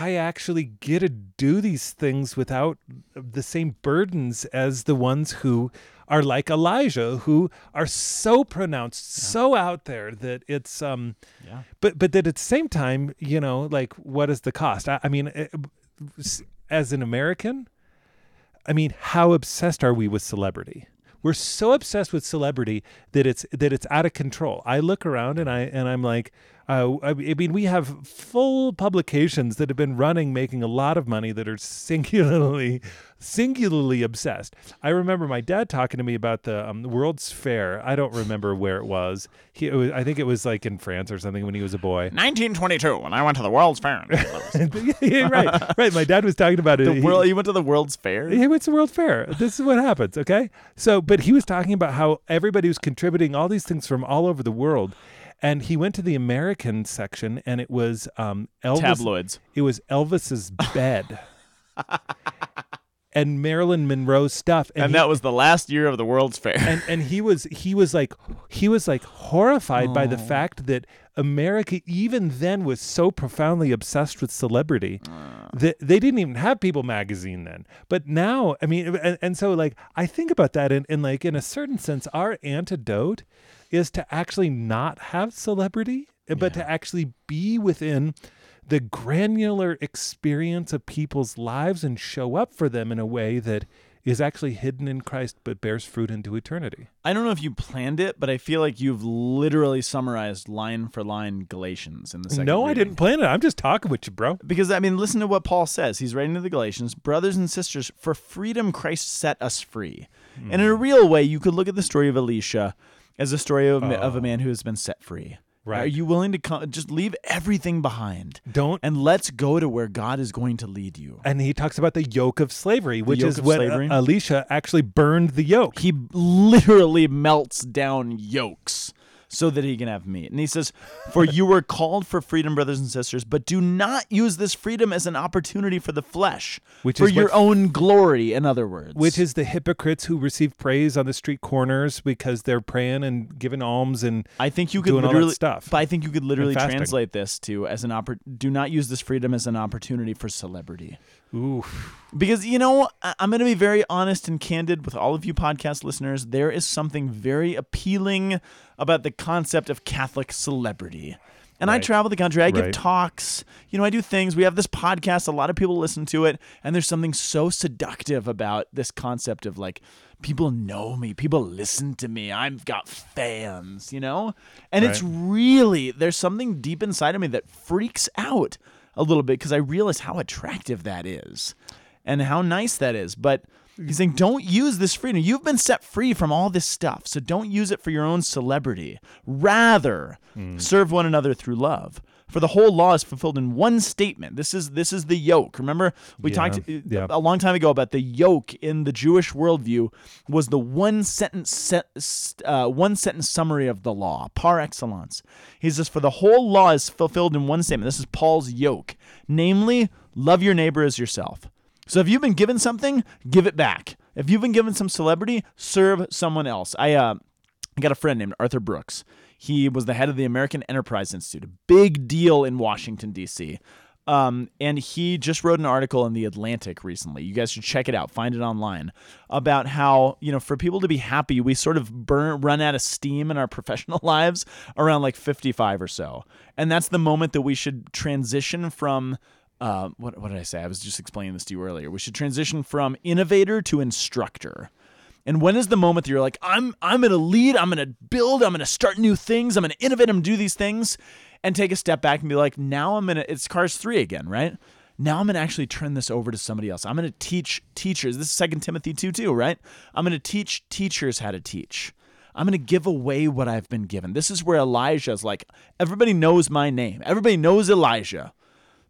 [SPEAKER 1] I actually get to do these things without the same burdens as the ones who are like Elijah, who are so pronounced, so out there that it's um
[SPEAKER 2] Yeah.
[SPEAKER 1] but but that at the same time, you know, like what is the cost? I, I mean, eh, as an American, I mean, how obsessed are we with celebrity? We're so obsessed with celebrity that it's that it's out of control. I look around and I and I'm like, uh, I mean, we have full publications that have been running, making a lot of money that are singularly, singularly obsessed. I remember my dad talking to me about the um, World's Fair. I don't remember where it was. He, it was, I think it was like in France or something when he was a boy.
[SPEAKER 2] 1922, when I went to the World's Fair.
[SPEAKER 1] Yeah, right, right. My dad was talking about it.
[SPEAKER 2] the
[SPEAKER 1] He-
[SPEAKER 2] world, you went to the World's Fair?
[SPEAKER 1] he went to the World Fair. This is what happens, okay? So, but he was talking about how everybody was contributing all these things from all over the world, and he went to the American section, and it was um, Elvis.
[SPEAKER 2] Tabloids.
[SPEAKER 1] It was Elvis's bed, and Marilyn Monroe's stuff,
[SPEAKER 2] And,
[SPEAKER 1] he-
[SPEAKER 2] that was the last year of the World's Fair.
[SPEAKER 1] and and he was he was like he was like horrified by the
[SPEAKER 2] Oh.
[SPEAKER 1] fact that America even then was so profoundly obsessed with celebrity
[SPEAKER 2] Uh.
[SPEAKER 1] that they didn't even have People magazine then. But now, I mean, and, and so like I think about that in, in like in a certain sense, our antidote is to actually not have celebrity, but to actually be within the granular experience of people's lives and show up for them in a way that is actually hidden in Christ but bears fruit into eternity.
[SPEAKER 2] I don't know if you planned it, but I feel like you've literally summarized line for line Galatians in the second.
[SPEAKER 1] no, I didn't plan it. I'm just talking with you, bro.
[SPEAKER 2] Because I mean, listen to what Paul says. He's writing to the Galatians, brothers and sisters, for freedom Christ set us free. And in a
[SPEAKER 1] Hmm.
[SPEAKER 2] real way, you could look at the story of Elisha as a story of, of a man who has been set free.
[SPEAKER 1] Oh. Right.
[SPEAKER 2] Are you willing to come, just leave everything behind
[SPEAKER 1] Don't
[SPEAKER 2] and let's go to where God is going to lead you?
[SPEAKER 1] and he talks about the yoke of slavery, which is what
[SPEAKER 2] slavery?
[SPEAKER 1] uh, Elisha actually burned the yoke.
[SPEAKER 2] He literally melts down yokes so that he can have meat. And he says, For you were called for freedom, brothers and sisters, but do not use this freedom as an opportunity for the flesh,
[SPEAKER 1] Which
[SPEAKER 2] for your
[SPEAKER 1] what-
[SPEAKER 2] own glory, in other words.
[SPEAKER 1] Which is the hypocrites who receive praise on the street corners because they're praying and giving alms and
[SPEAKER 2] I think you could
[SPEAKER 1] doing all that
[SPEAKER 2] literally
[SPEAKER 1] stuff.
[SPEAKER 2] But I think you could literally translate this to as an oppor- do not use this freedom as an opportunity for celebrity.
[SPEAKER 1] Ooh,
[SPEAKER 2] Because you know, I'm going to be very honest and candid with all of you podcast listeners. There is something very appealing about the concept of Catholic celebrity. And I travel the country. I give talks. You know, I do things. We have this podcast. A lot of people listen to it, and there's something so seductive about this concept of like people know me, people listen to me. I've got fans, you know? And it's really there's something deep inside of me that freaks out a little bit because I realize how attractive that is and how nice that is. But he's saying, don't use this freedom. You've been set free from all this stuff, so don't use it for your own celebrity. Rather, mm. serve one another through love. For the whole law is fulfilled in one statement. This is this is the yoke. Remember, we
[SPEAKER 1] Yeah,
[SPEAKER 2] talked uh,
[SPEAKER 1] yeah.
[SPEAKER 2] a long time ago about the yoke in the Jewish worldview was the one sentence uh, one sentence summary of the law par excellence. He says, "For the whole law is fulfilled in one statement." This is Paul's yoke, namely, love your neighbor as yourself. So if you've been given something, give it back. If you've been given some celebrity, serve someone else. I uh, I got a friend named Arthur Brooks. He was the head of the American Enterprise Institute, a big deal in Washington, D.C. Um, and he just wrote an article in The Atlantic recently. You guys should check it out, find it online, about how, you know, for people to be happy, we sort of burn, run out of steam in our professional lives around like 55 or so. And that's the moment that we should transition from uh, what, what did I say? I was just explaining this to you earlier. We should transition from innovator to instructor. And when is the moment that you're like, I'm I'm gonna lead, I'm gonna build, I'm gonna start new things, I'm gonna innovate, I'm gonna do these things, and take a step back and be like, now I'm gonna it's Cars 3 again, right? Now I'm gonna actually turn this over to somebody else. I'm gonna teach teachers. This is Second Timothy 2 2, right? I'm gonna teach teachers how to teach. I'm going to give away what I've been given. This is where Elijah's like, everybody knows my name. Everybody knows Elijah.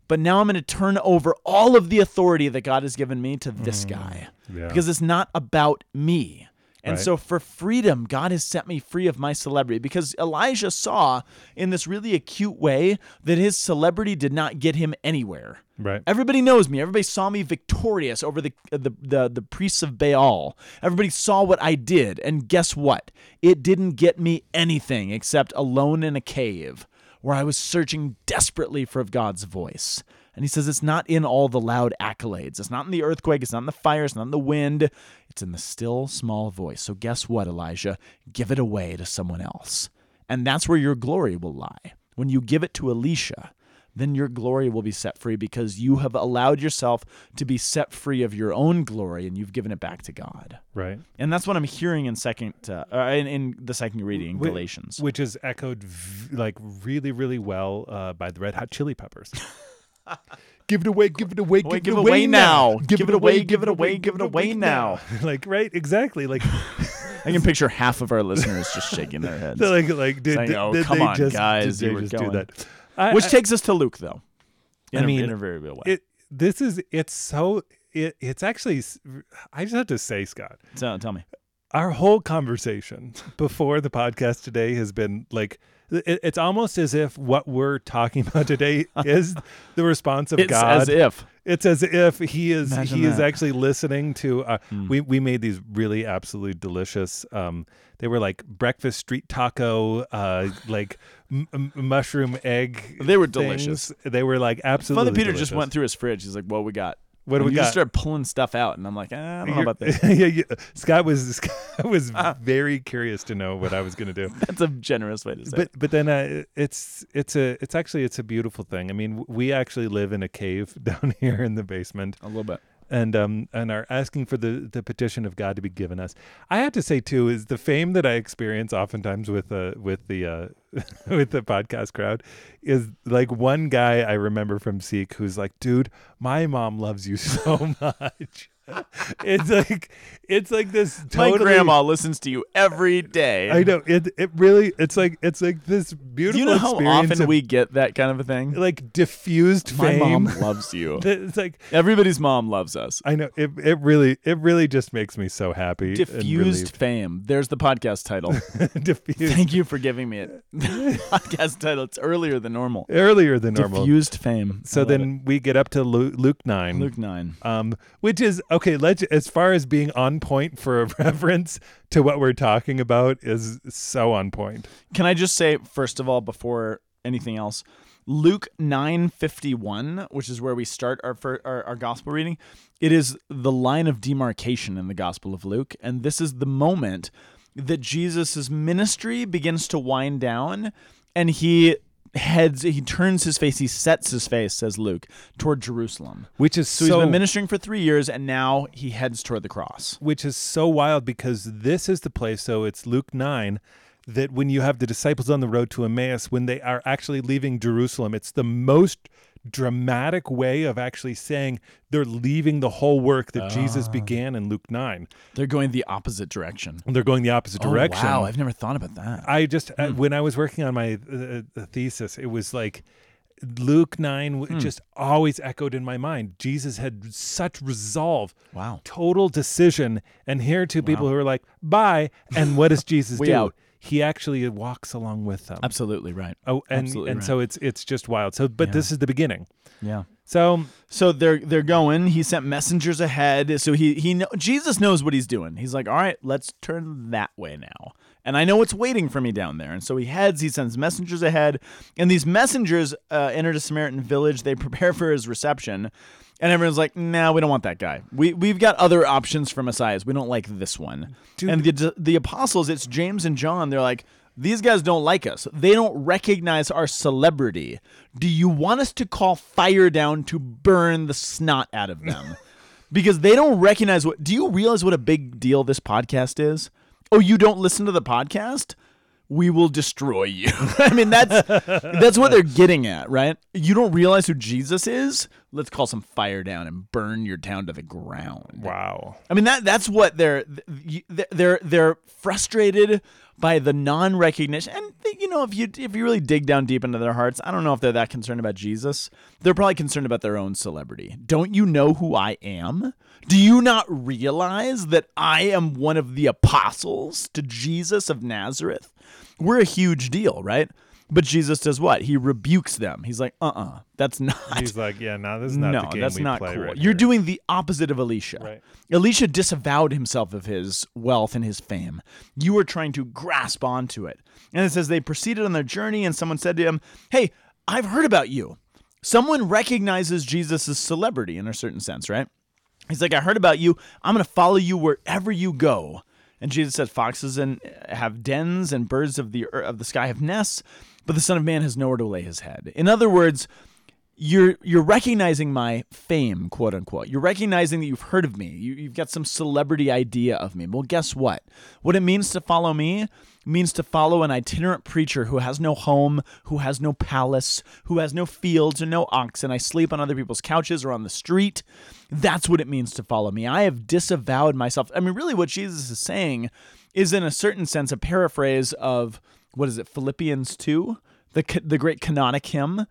[SPEAKER 2] But now I'm going to turn over all of the authority that God has given me to this mm, guy
[SPEAKER 1] yeah.
[SPEAKER 2] because it's not about me And
[SPEAKER 1] Right.
[SPEAKER 2] so for freedom, God has set me free of my celebrity because Elijah saw in this really acute way that his celebrity did not get him anywhere.
[SPEAKER 1] Right.
[SPEAKER 2] Everybody knows me. Everybody saw me victorious over the, the the the priests of Baal. Everybody saw what I did, and guess what? It didn't get me anything except alone in a cave where I was searching desperately for God's voice. And he says it's not in all the loud accolades. It's not in the earthquake. It's not in the fire. It's not in the wind. It's in the still small voice. So guess what, Elijah? Give it away to someone else. And that's where your glory will lie. When you give it to Elisha, then your glory will be set free because you have allowed yourself to be set free of your own glory and you've given it back to God.
[SPEAKER 1] Right.
[SPEAKER 2] And that's what I'm hearing in second, uh, uh, in, in the second reading, in Galatians.
[SPEAKER 1] Which is echoed v- like really, really well uh, by the Red Hot Chili Peppers. give it away, give it away, give, it away, now.
[SPEAKER 2] Give it away, give it away, give it away now.
[SPEAKER 1] like right, exactly. Like
[SPEAKER 2] I can picture half of our listeners just shaking their heads.
[SPEAKER 1] they're like like did,
[SPEAKER 2] Saying, "Oh,
[SPEAKER 1] did
[SPEAKER 2] come
[SPEAKER 1] they
[SPEAKER 2] on,
[SPEAKER 1] just,
[SPEAKER 2] guys,
[SPEAKER 1] did
[SPEAKER 2] you
[SPEAKER 1] they just do that? I,
[SPEAKER 2] Which
[SPEAKER 1] I-
[SPEAKER 2] takes us to Luke, though. In
[SPEAKER 1] I
[SPEAKER 2] a-
[SPEAKER 1] mean,
[SPEAKER 2] in a very real way.
[SPEAKER 1] it this is it's so it, it's actually I just have to say Scott
[SPEAKER 2] so tell me.
[SPEAKER 1] our whole conversation before the podcast today has been like it, it's almost as if what we're talking about today is the response of
[SPEAKER 2] It's
[SPEAKER 1] God.
[SPEAKER 2] as if.
[SPEAKER 1] It's as if he is
[SPEAKER 2] Imagine
[SPEAKER 1] he is actually listening to. Uh,
[SPEAKER 2] Hmm.
[SPEAKER 1] We we made these really absolutely delicious. Um, they were like breakfast street taco, uh, like m- m- mushroom egg.
[SPEAKER 2] They were
[SPEAKER 1] things.
[SPEAKER 2] delicious.
[SPEAKER 1] They were like absolutely.
[SPEAKER 2] Father Peter just
[SPEAKER 1] delicious.
[SPEAKER 2] went through his fridge. He's like, "What we got?"
[SPEAKER 1] What do
[SPEAKER 2] And
[SPEAKER 1] we
[SPEAKER 2] you
[SPEAKER 1] got?
[SPEAKER 2] just started pulling stuff out, and I'm like, eh, I don't know
[SPEAKER 1] You're-
[SPEAKER 2] about this.
[SPEAKER 1] yeah, yeah. Scott was Scott was
[SPEAKER 2] Ah.
[SPEAKER 1] very curious to know what I was going to do.
[SPEAKER 2] That's a generous way to say
[SPEAKER 1] but
[SPEAKER 2] it.
[SPEAKER 1] but then uh, it's it's a it's actually it's a beautiful thing. I mean, w- we actually live in a cave down here in the basement,
[SPEAKER 2] A little bit.
[SPEAKER 1] And um and are asking for the the petition of God to be given us. I have to say too is the fame that I experience oftentimes with uh with the uh with the podcast crowd is like one guy I remember from Seek who's like, dude, my mom loves you so much. It's like it's like this
[SPEAKER 2] My grandma listens to you every day.
[SPEAKER 1] I know it. It really. It's like it's like this beautiful
[SPEAKER 2] you know how often
[SPEAKER 1] of,
[SPEAKER 2] we get that kind of a thing?
[SPEAKER 1] like diffused
[SPEAKER 2] My
[SPEAKER 1] fame.
[SPEAKER 2] mom loves you.
[SPEAKER 1] It's like
[SPEAKER 2] Everybody's mom loves us.
[SPEAKER 1] I know it. It really. It really just makes me so happy.
[SPEAKER 2] Diffused fame. There's the podcast title.
[SPEAKER 1] diffused.
[SPEAKER 2] Thank you for giving me it. podcast title. It's earlier than normal.
[SPEAKER 1] Earlier than normal.
[SPEAKER 2] Diffused fame.
[SPEAKER 1] so then we get up to Luke, Luke nine.
[SPEAKER 2] Luke nine.
[SPEAKER 1] um, which is okay. Let's as far as being on point for a reference to what we're talking about is so on point.
[SPEAKER 2] Can I just say first of all before anything else, Luke 9:51, which is where we start our, fir- our our gospel reading, it is the line of demarcation in the gospel of Luke and this is the moment that Jesus' ministry begins to wind down and he heads he turns his face he sets his face says Luke toward Jerusalem.
[SPEAKER 1] Which is
[SPEAKER 2] So,
[SPEAKER 1] so,
[SPEAKER 2] he's been ministering for 3 years and now he heads toward the cross.
[SPEAKER 1] which is so wild because this is the place. So it's Luke 9 that when you have the disciples on the road to Emmaus, when they are actually leaving Jerusalem, it's the most dramatic way of actually saying they're leaving the whole work that Jesus
[SPEAKER 2] Ah.
[SPEAKER 1] began in Luke 9.
[SPEAKER 2] They're going the opposite direction.
[SPEAKER 1] They're going the opposite direction.
[SPEAKER 2] Oh, wow, I've never thought about that.
[SPEAKER 1] I just, uh, when I was working on my uh, uh, thesis, it was like, Luke 9 w-
[SPEAKER 2] Hmm.
[SPEAKER 1] just always echoed in my mind. Jesus had such resolve,
[SPEAKER 2] wow.
[SPEAKER 1] total decision. And here are two people who are like, bye. And what does Jesus do?
[SPEAKER 2] out.
[SPEAKER 1] He actually walks along with them.
[SPEAKER 2] Absolutely right.
[SPEAKER 1] Oh, and
[SPEAKER 2] absolutely
[SPEAKER 1] and
[SPEAKER 2] right.
[SPEAKER 1] so it's it's just wild. So, but
[SPEAKER 2] Yeah.
[SPEAKER 1] this is the beginning.
[SPEAKER 2] Yeah.
[SPEAKER 1] So
[SPEAKER 2] So they're they're going. He sent messengers ahead. So he he know, Jesus knows what he's doing. He's like, all right, let's turn that way now. And I know what's waiting for me down there. And so he heads. He sends messengers ahead. And these messengers uh, enter a Samaritan village. They prepare for his reception. And everyone's like, "Nah, we don't want that guy. We we've got other options for messiahs. We don't like this one."
[SPEAKER 1] Dude.
[SPEAKER 2] And the the apostles, it's James and John. They're like, "These guys don't like us. They don't recognize our celebrity. Do you want us to call fire down to burn the snot out of them?" because they don't recognize what. Do you realize what a big deal this podcast is? Oh, you don't listen to the podcast? We will destroy you. I mean, that's that's what they're getting at, right? You don't realize who Jesus is? Let's call some fire down and burn your town to the ground.
[SPEAKER 1] wow.
[SPEAKER 2] I mean that that's what they're they're they're frustrated by the non-recognition. And you know, if you if you really dig down deep into their hearts, I don't know if they're that concerned about Jesus. They're probably concerned about their own celebrity. Don't you know who I am? Do you not realize that I am one of the apostles to Jesus of Nazareth? We're a huge deal, right? But Jesus does what? He rebukes them. He's like, "Uh-uh, that's not
[SPEAKER 1] He's like, yeah, no, this is not
[SPEAKER 2] no,
[SPEAKER 1] the game
[SPEAKER 2] that's not cool.
[SPEAKER 1] right
[SPEAKER 2] You're
[SPEAKER 1] here."
[SPEAKER 2] doing the opposite of Elisha.
[SPEAKER 1] Right.
[SPEAKER 2] Elisha disavowed himself of his wealth and his fame. You are trying to grasp onto it. And it says they proceeded on their journey, and someone said to him, Hey, I've heard about you. Someone recognizes Jesus' celebrity in a certain sense, right? He's like, I heard about you. I'm going to follow you wherever you go. And Jesus said, Foxes and uh, have dens, and birds of the of the sky have nests, but the Son of Man has nowhere to lay his head. In other words, you're you're recognizing my fame, quote unquote. You're recognizing that you've heard of me. You, you've got some celebrity idea of me. Well, guess what? What it means to follow me means to follow an itinerant preacher who has no home, who has no palace, who has no fields or no oxen. I sleep on other people's couches or on the street. That's what it means to follow me. I have disavowed myself. I mean, really, what Jesus is saying is, in a certain sense, a paraphrase of what is it, Philippians 2, the, the great kenotic hymn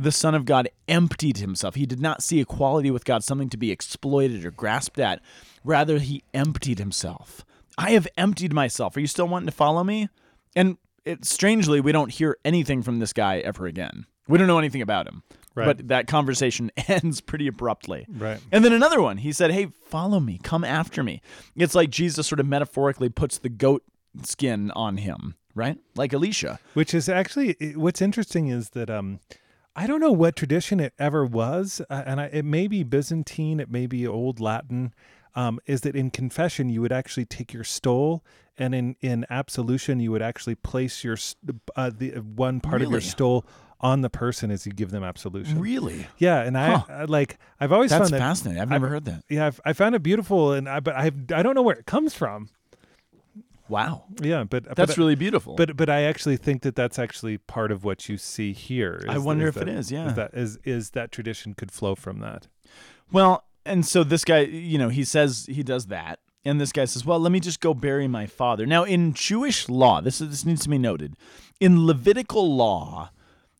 [SPEAKER 2] the Son of God emptied himself. He did not see equality with God something to be exploited or grasped at. Rather, he emptied himself. I have emptied myself. Are you still wanting to follow me? And it, strangely, we don't hear anything from this guy ever again. We don't know anything about him.
[SPEAKER 1] Right.
[SPEAKER 2] But that conversation ends pretty abruptly.
[SPEAKER 1] Right.
[SPEAKER 2] And then another one, he said, Hey, follow me, come after me. It's like Jesus sort of metaphorically puts the goat skin on him, right? Like Elisha.
[SPEAKER 1] Which is actually what's interesting is that um, I don't know what tradition it ever was, uh, and I, it may be Byzantine, it may be Old Latin. Um, is that in confession you would actually take your stole, and in in absolution you would actually place your uh, the one part of your stole on the person as you give them absolution.
[SPEAKER 2] Really?
[SPEAKER 1] Yeah, and I,
[SPEAKER 2] Huh.
[SPEAKER 1] I like I've always
[SPEAKER 2] That's
[SPEAKER 1] found that
[SPEAKER 2] fascinating. I've never
[SPEAKER 1] I've-
[SPEAKER 2] heard that.
[SPEAKER 1] yeah I've, I found it beautiful, and I but I I don't know where it comes from.
[SPEAKER 2] Wow.
[SPEAKER 1] Yeah, but but
[SPEAKER 2] That's really beautiful.
[SPEAKER 1] But but I actually think that that's actually part of what you see here.
[SPEAKER 2] I wonder if
[SPEAKER 1] that,
[SPEAKER 2] it is, yeah.
[SPEAKER 1] is that is is that tradition could flow from that.
[SPEAKER 2] well, and so this guy, you know, he says he does that. And this guy says, "Well, let me just go bury my father." Now, in Jewish law, this is, this needs to be noted. In Levitical law,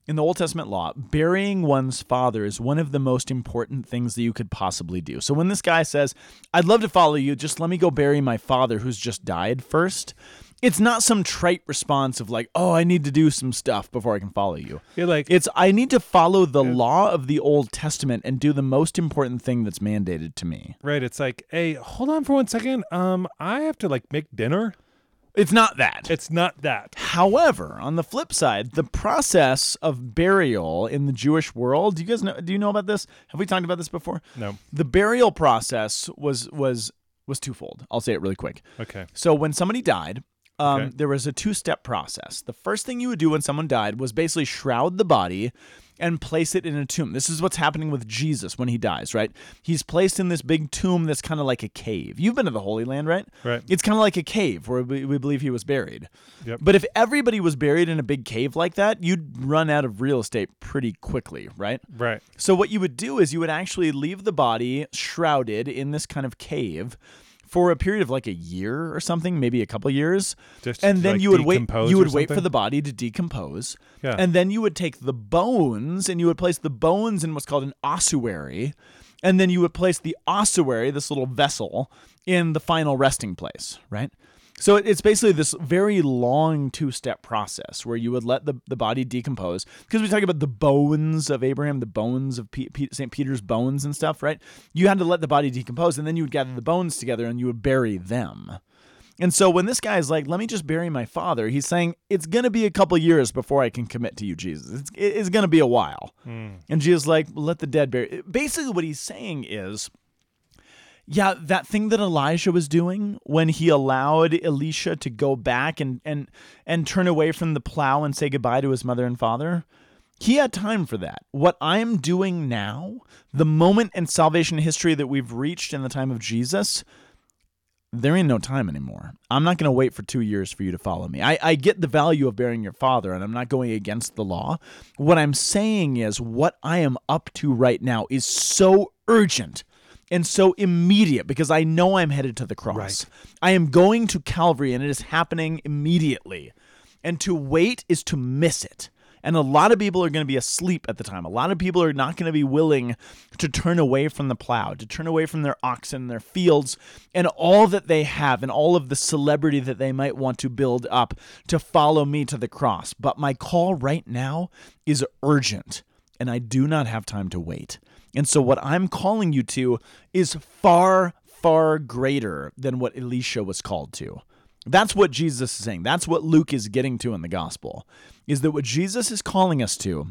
[SPEAKER 2] in the Old Testament law, burying one's father is one of the most important things that you could possibly do. So when this guy says, "I'd love to follow you, just let me go bury my father who's just died first, it's not some trite response of like, "Oh, I need to do some stuff before I can follow you."
[SPEAKER 1] You're like
[SPEAKER 2] It's I need to follow the law of the Old Testament and do the most important thing that's mandated to me.
[SPEAKER 1] right. It's like, hey, hold on for one second. Um, I have to like make dinner.
[SPEAKER 2] It's not that.
[SPEAKER 1] It's not that.
[SPEAKER 2] However, on the flip side, the process of burial in the Jewish world, do you guys know do you know about this? Have we talked about this before?
[SPEAKER 1] No.
[SPEAKER 2] The burial process was was was twofold. I'll say it really quick.
[SPEAKER 1] Okay.
[SPEAKER 2] So when somebody died, um,
[SPEAKER 1] Okay.
[SPEAKER 2] there was a two-step process. The first thing you would do when someone died was basically shroud the body and place it in a tomb. This is what's happening with Jesus when he dies, right? He's placed in this big tomb that's kind of like a cave. You've been to the Holy Land, right?
[SPEAKER 1] Right.
[SPEAKER 2] It's kind of like a cave where we, we believe he was buried.
[SPEAKER 1] Yep.
[SPEAKER 2] But if everybody was buried in a big cave like that, you'd run out of real estate pretty quickly, right?
[SPEAKER 1] Right.
[SPEAKER 2] So what you would do is you would actually leave the body shrouded in this kind of cave for a period of like a year or something, maybe a couple years.
[SPEAKER 1] Just
[SPEAKER 2] and
[SPEAKER 1] to,
[SPEAKER 2] then
[SPEAKER 1] like,
[SPEAKER 2] you would wait you would wait for the body to decompose.
[SPEAKER 1] Yeah.
[SPEAKER 2] And then you would take the bones and you would place the bones in what's called an ossuary. And then you would place the ossuary, this little vessel, in the final resting place, right? So it's basically this very long two step process where you would let the, the body decompose. Because we talk about the bones of Abraham, the bones of P- P- St. Peter's bones and stuff, right? You had to let the body decompose and then you would gather the bones together and you would bury them. And so when this guy's like, let me just bury my father, he's saying, it's going to be a couple years before I can commit to you, Jesus. It's, it's going to be a while. Hmm. And Jesus is like, let the dead bury. Basically, what he's saying is, yeah, that thing that Elijah was doing when he allowed Elisha to go back and, and, and turn away from the plow and say goodbye to his mother and father, he had time for that. What I'm doing now, the moment in salvation history that we've reached in the time of Jesus, there ain't no time anymore. I'm not going to wait for two years for you to follow me. I, I get the value of bearing your father, and I'm not going against the law. What I'm saying is, what I am up to right now is so urgent and so immediate because I know I'm headed to the cross.
[SPEAKER 1] Right.
[SPEAKER 2] I am going to Calvary and it is happening immediately. And to wait is to miss it. And a lot of people are going to be asleep at the time. A lot of people are not going to be willing to turn away from the plow, to turn away from their oxen, their fields, and all that they have, and all of the celebrity that they might want to build up to follow me to the cross. But my call right now is urgent, and I do not have time to wait. And so, what I'm calling you to is far, far greater than what Elisha was called to. That's what Jesus is saying. That's what Luke is getting to in the gospel. Is that what Jesus is calling us to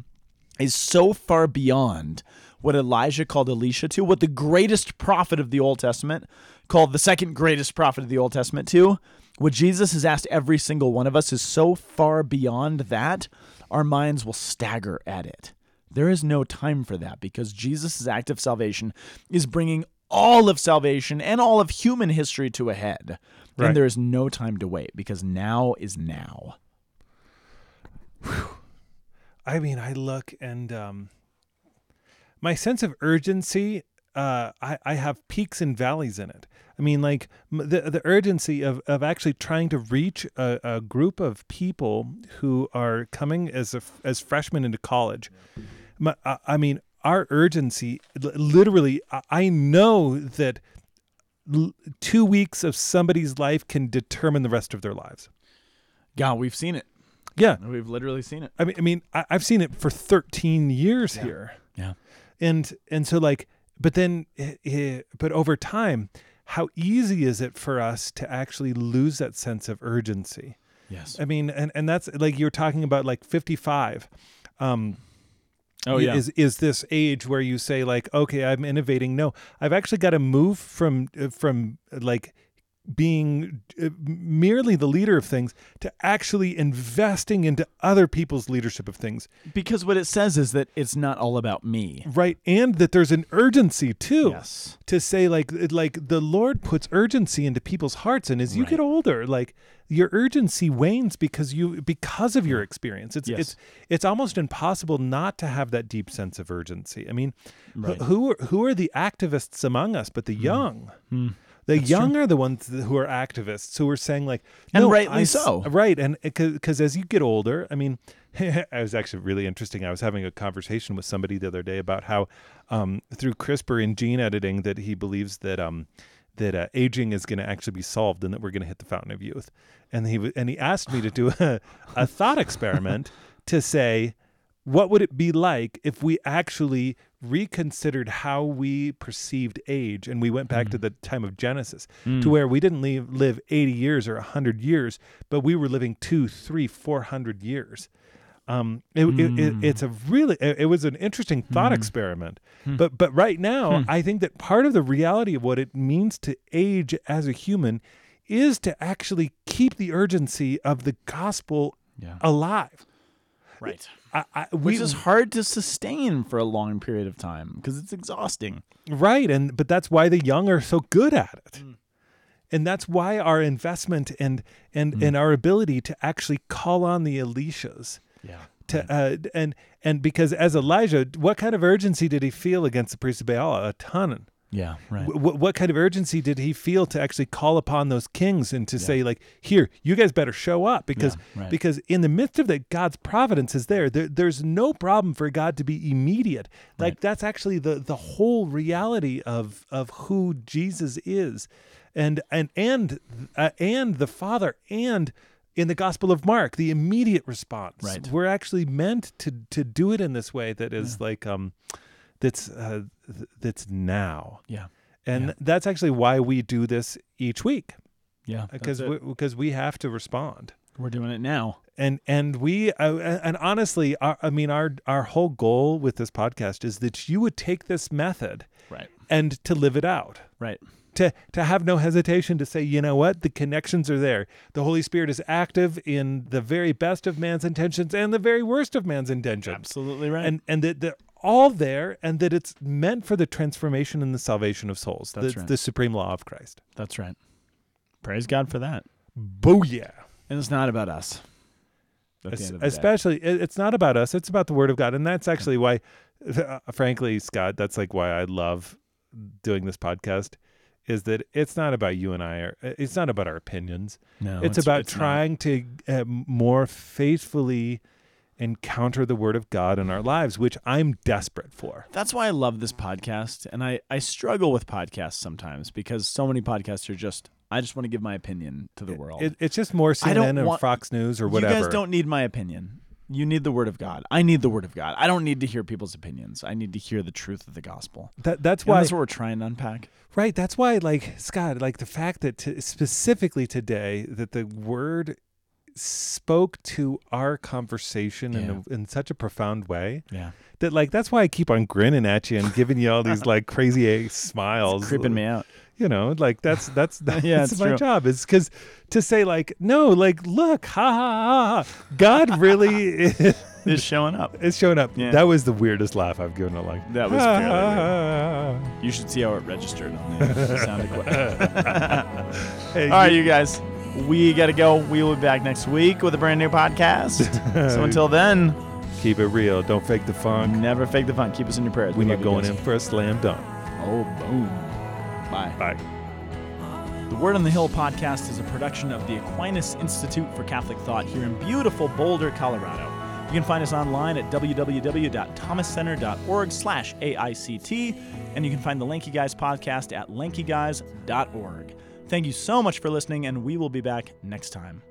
[SPEAKER 2] is so far beyond what Elijah called Elisha to, what the greatest prophet of the Old Testament called the second greatest prophet of the Old Testament to. What Jesus has asked every single one of us is so far beyond that, our minds will stagger at it. There is no time for that because Jesus' act of salvation is bringing all of salvation and all of human history to a head.
[SPEAKER 1] Right.
[SPEAKER 2] And there is no time to wait because now is now.
[SPEAKER 1] I mean, I look and um, my sense of urgency. Uh, I, I have peaks and valleys in it. I mean, like the the urgency of, of actually trying to reach a, a group of people who are coming as a, as freshmen into college. My, I, I mean, our urgency, literally, I, know that l- two weeks of somebody's life can determine the rest of their lives.
[SPEAKER 2] God, we've seen it.
[SPEAKER 1] Yeah,
[SPEAKER 2] We've literally seen it.
[SPEAKER 1] I mean, I mean, I, I've seen it for 13 years here,
[SPEAKER 2] Yeah.
[SPEAKER 1] and and so like, but then, eh, eh, but over time, how easy is it for us to actually lose that sense of urgency?
[SPEAKER 2] Yes.
[SPEAKER 1] I mean, and and that's like you're talking about like 55. Um,
[SPEAKER 2] Oh yeah.
[SPEAKER 1] is is this age where you say like, okay, I'm innovating? No, I've actually got to move from uh, from like being uh, merely the leader of things to actually investing into other people's leadership of things
[SPEAKER 2] because what it says is that it's not all about me.
[SPEAKER 1] right and that there's an urgency too
[SPEAKER 2] Yes.
[SPEAKER 1] to say like like the lord puts urgency into people's hearts and as you
[SPEAKER 2] Right.
[SPEAKER 1] get older like your urgency wanes because you because of your experience it's
[SPEAKER 2] Yes.
[SPEAKER 1] it's it's almost impossible not to have that deep sense of urgency i mean
[SPEAKER 2] Right. Hmm.
[SPEAKER 1] who are, who are the activists among us but the young the
[SPEAKER 2] That's
[SPEAKER 1] young are the ones who are activists who are saying like
[SPEAKER 2] And rightly
[SPEAKER 1] I
[SPEAKER 2] so.
[SPEAKER 1] right and because as you get older i mean it was actually really interesting i was having a conversation with somebody the other day about how um, through crispr and gene editing that he believes that um, that uh, aging is going to actually be solved and that we're going to hit the fountain of youth and he w- and he asked me to do a, a thought experiment to say what would it be like if we actually reconsidered how we perceived age and we went back to mm. the time of genesis to mm. where we didn't leave, live 80 years or 100 years but we were living two three four hundred years. Um, it, it, it, mm. it's a really it, it was an interesting thought experiment. Hmm. But but right now hmm. i think that part of the reality of what it means to age as a human is to actually keep the urgency of the gospel
[SPEAKER 2] Yeah.
[SPEAKER 1] alive.
[SPEAKER 2] Right.
[SPEAKER 1] I, I, we,
[SPEAKER 2] Which is hard to sustain for a long period of time because it's exhausting.
[SPEAKER 1] Right, and but that's why the young are so good at it. And that's why our investment and and and our ability to actually call on the Elishas
[SPEAKER 2] Yeah.
[SPEAKER 1] to uh, and and because as Elijah, what kind of urgency did he feel against the priest of Baal? A ton.
[SPEAKER 2] Yeah. Right.
[SPEAKER 1] What, what kind of urgency did he feel to actually call upon those kings and to say like, here, you guys better show up because
[SPEAKER 2] Yeah, right.
[SPEAKER 1] because in the midst of that, God's providence is there. there. There's no problem for God to be immediate. Like
[SPEAKER 2] Right.
[SPEAKER 1] that's actually the the whole reality of of who Jesus is, and and and uh, and the Father and. In the Gospel of Mark, the immediate response.
[SPEAKER 2] Right.
[SPEAKER 1] We're actually meant to to do it in this way that is like um, that's uh, th- that's now
[SPEAKER 2] Yeah.
[SPEAKER 1] and
[SPEAKER 2] Yeah.
[SPEAKER 1] that's actually why we do this each week
[SPEAKER 2] Yeah.
[SPEAKER 1] because we, because we have to respond
[SPEAKER 2] we're doing it now.
[SPEAKER 1] and and we uh, and honestly our, i mean our our whole goal with this podcast is that you would take this method
[SPEAKER 2] Right.
[SPEAKER 1] and to live it out
[SPEAKER 2] Right.
[SPEAKER 1] to to have no hesitation to say you know what the connections are there the holy spirit is active in the very best of man's intentions and the very worst of man's intentions
[SPEAKER 2] Absolutely right.
[SPEAKER 1] and and that they're all there and that it's meant for the transformation and the salvation of souls
[SPEAKER 2] That's
[SPEAKER 1] the,
[SPEAKER 2] right.
[SPEAKER 1] the supreme law of christ
[SPEAKER 2] that's right. Praise God for that.
[SPEAKER 1] booyah
[SPEAKER 2] And it's not about us.
[SPEAKER 1] Es-
[SPEAKER 2] the day.
[SPEAKER 1] especially it's not about us it's about the word of god and that's actually why uh, frankly scott that's like why i love doing this podcast is that it's not about you and I or it's not about our opinions.
[SPEAKER 2] No,
[SPEAKER 1] it's, about trying to uh, more faithfully encounter the word of God in our lives, which I'm desperate for.
[SPEAKER 2] That's why I love this podcast, and I I struggle with podcasts sometimes because so many podcasts are just I just want to give my opinion to the world.
[SPEAKER 1] It, it's just more CNN
[SPEAKER 2] want-
[SPEAKER 1] Fox News or whatever.
[SPEAKER 2] You guys don't need my opinion. You need the word of God. I need the word of God. I don't need to hear people's opinions. I need to hear the truth of the gospel.
[SPEAKER 1] that, that's
[SPEAKER 2] And
[SPEAKER 1] why
[SPEAKER 2] that's what we're trying to unpack.
[SPEAKER 1] Right. That's why, like Scott, like the fact that t- specifically today that the word spoke to our conversation in, a, in such a profound way
[SPEAKER 2] Yeah,
[SPEAKER 1] that, like, that's why I keep on grinning at you and giving you all these like crazy smiles,
[SPEAKER 2] creeping me out.
[SPEAKER 1] You know, like that's that's that's
[SPEAKER 2] Yeah, it's
[SPEAKER 1] my
[SPEAKER 2] true.
[SPEAKER 1] job. Is because to say like, no, like, look, ha ha ha, ha. God really is,
[SPEAKER 2] It's showing up.
[SPEAKER 1] is showing up.
[SPEAKER 2] Yeah.
[SPEAKER 1] That was the weirdest laugh I've given it. Like
[SPEAKER 2] That was
[SPEAKER 1] "Ha,
[SPEAKER 2] fairly weird.
[SPEAKER 1] ha, ha."
[SPEAKER 2] You should see how it registered on the sound equipment.
[SPEAKER 1] Hey,
[SPEAKER 2] All right, you guys, we got to go. We will be back next week with a brand new podcast. so until then,
[SPEAKER 1] keep it real. Don't fake the funk.
[SPEAKER 2] never fake the fun. Keep us in your prayers.
[SPEAKER 1] When you're
[SPEAKER 2] love you
[SPEAKER 1] going in for a slam dunk.
[SPEAKER 2] Oh, boom. Bye.
[SPEAKER 1] Bye.
[SPEAKER 2] The Word on the Hill podcast is a production of the Aquinas Institute for Catholic Thought here in beautiful Boulder, Colorado. You can find us online at www.thomascenter.org slash AICT, and you can find the Lanky Guys podcast at lankyguys.org. Thank you so much for listening, and we will be back next time.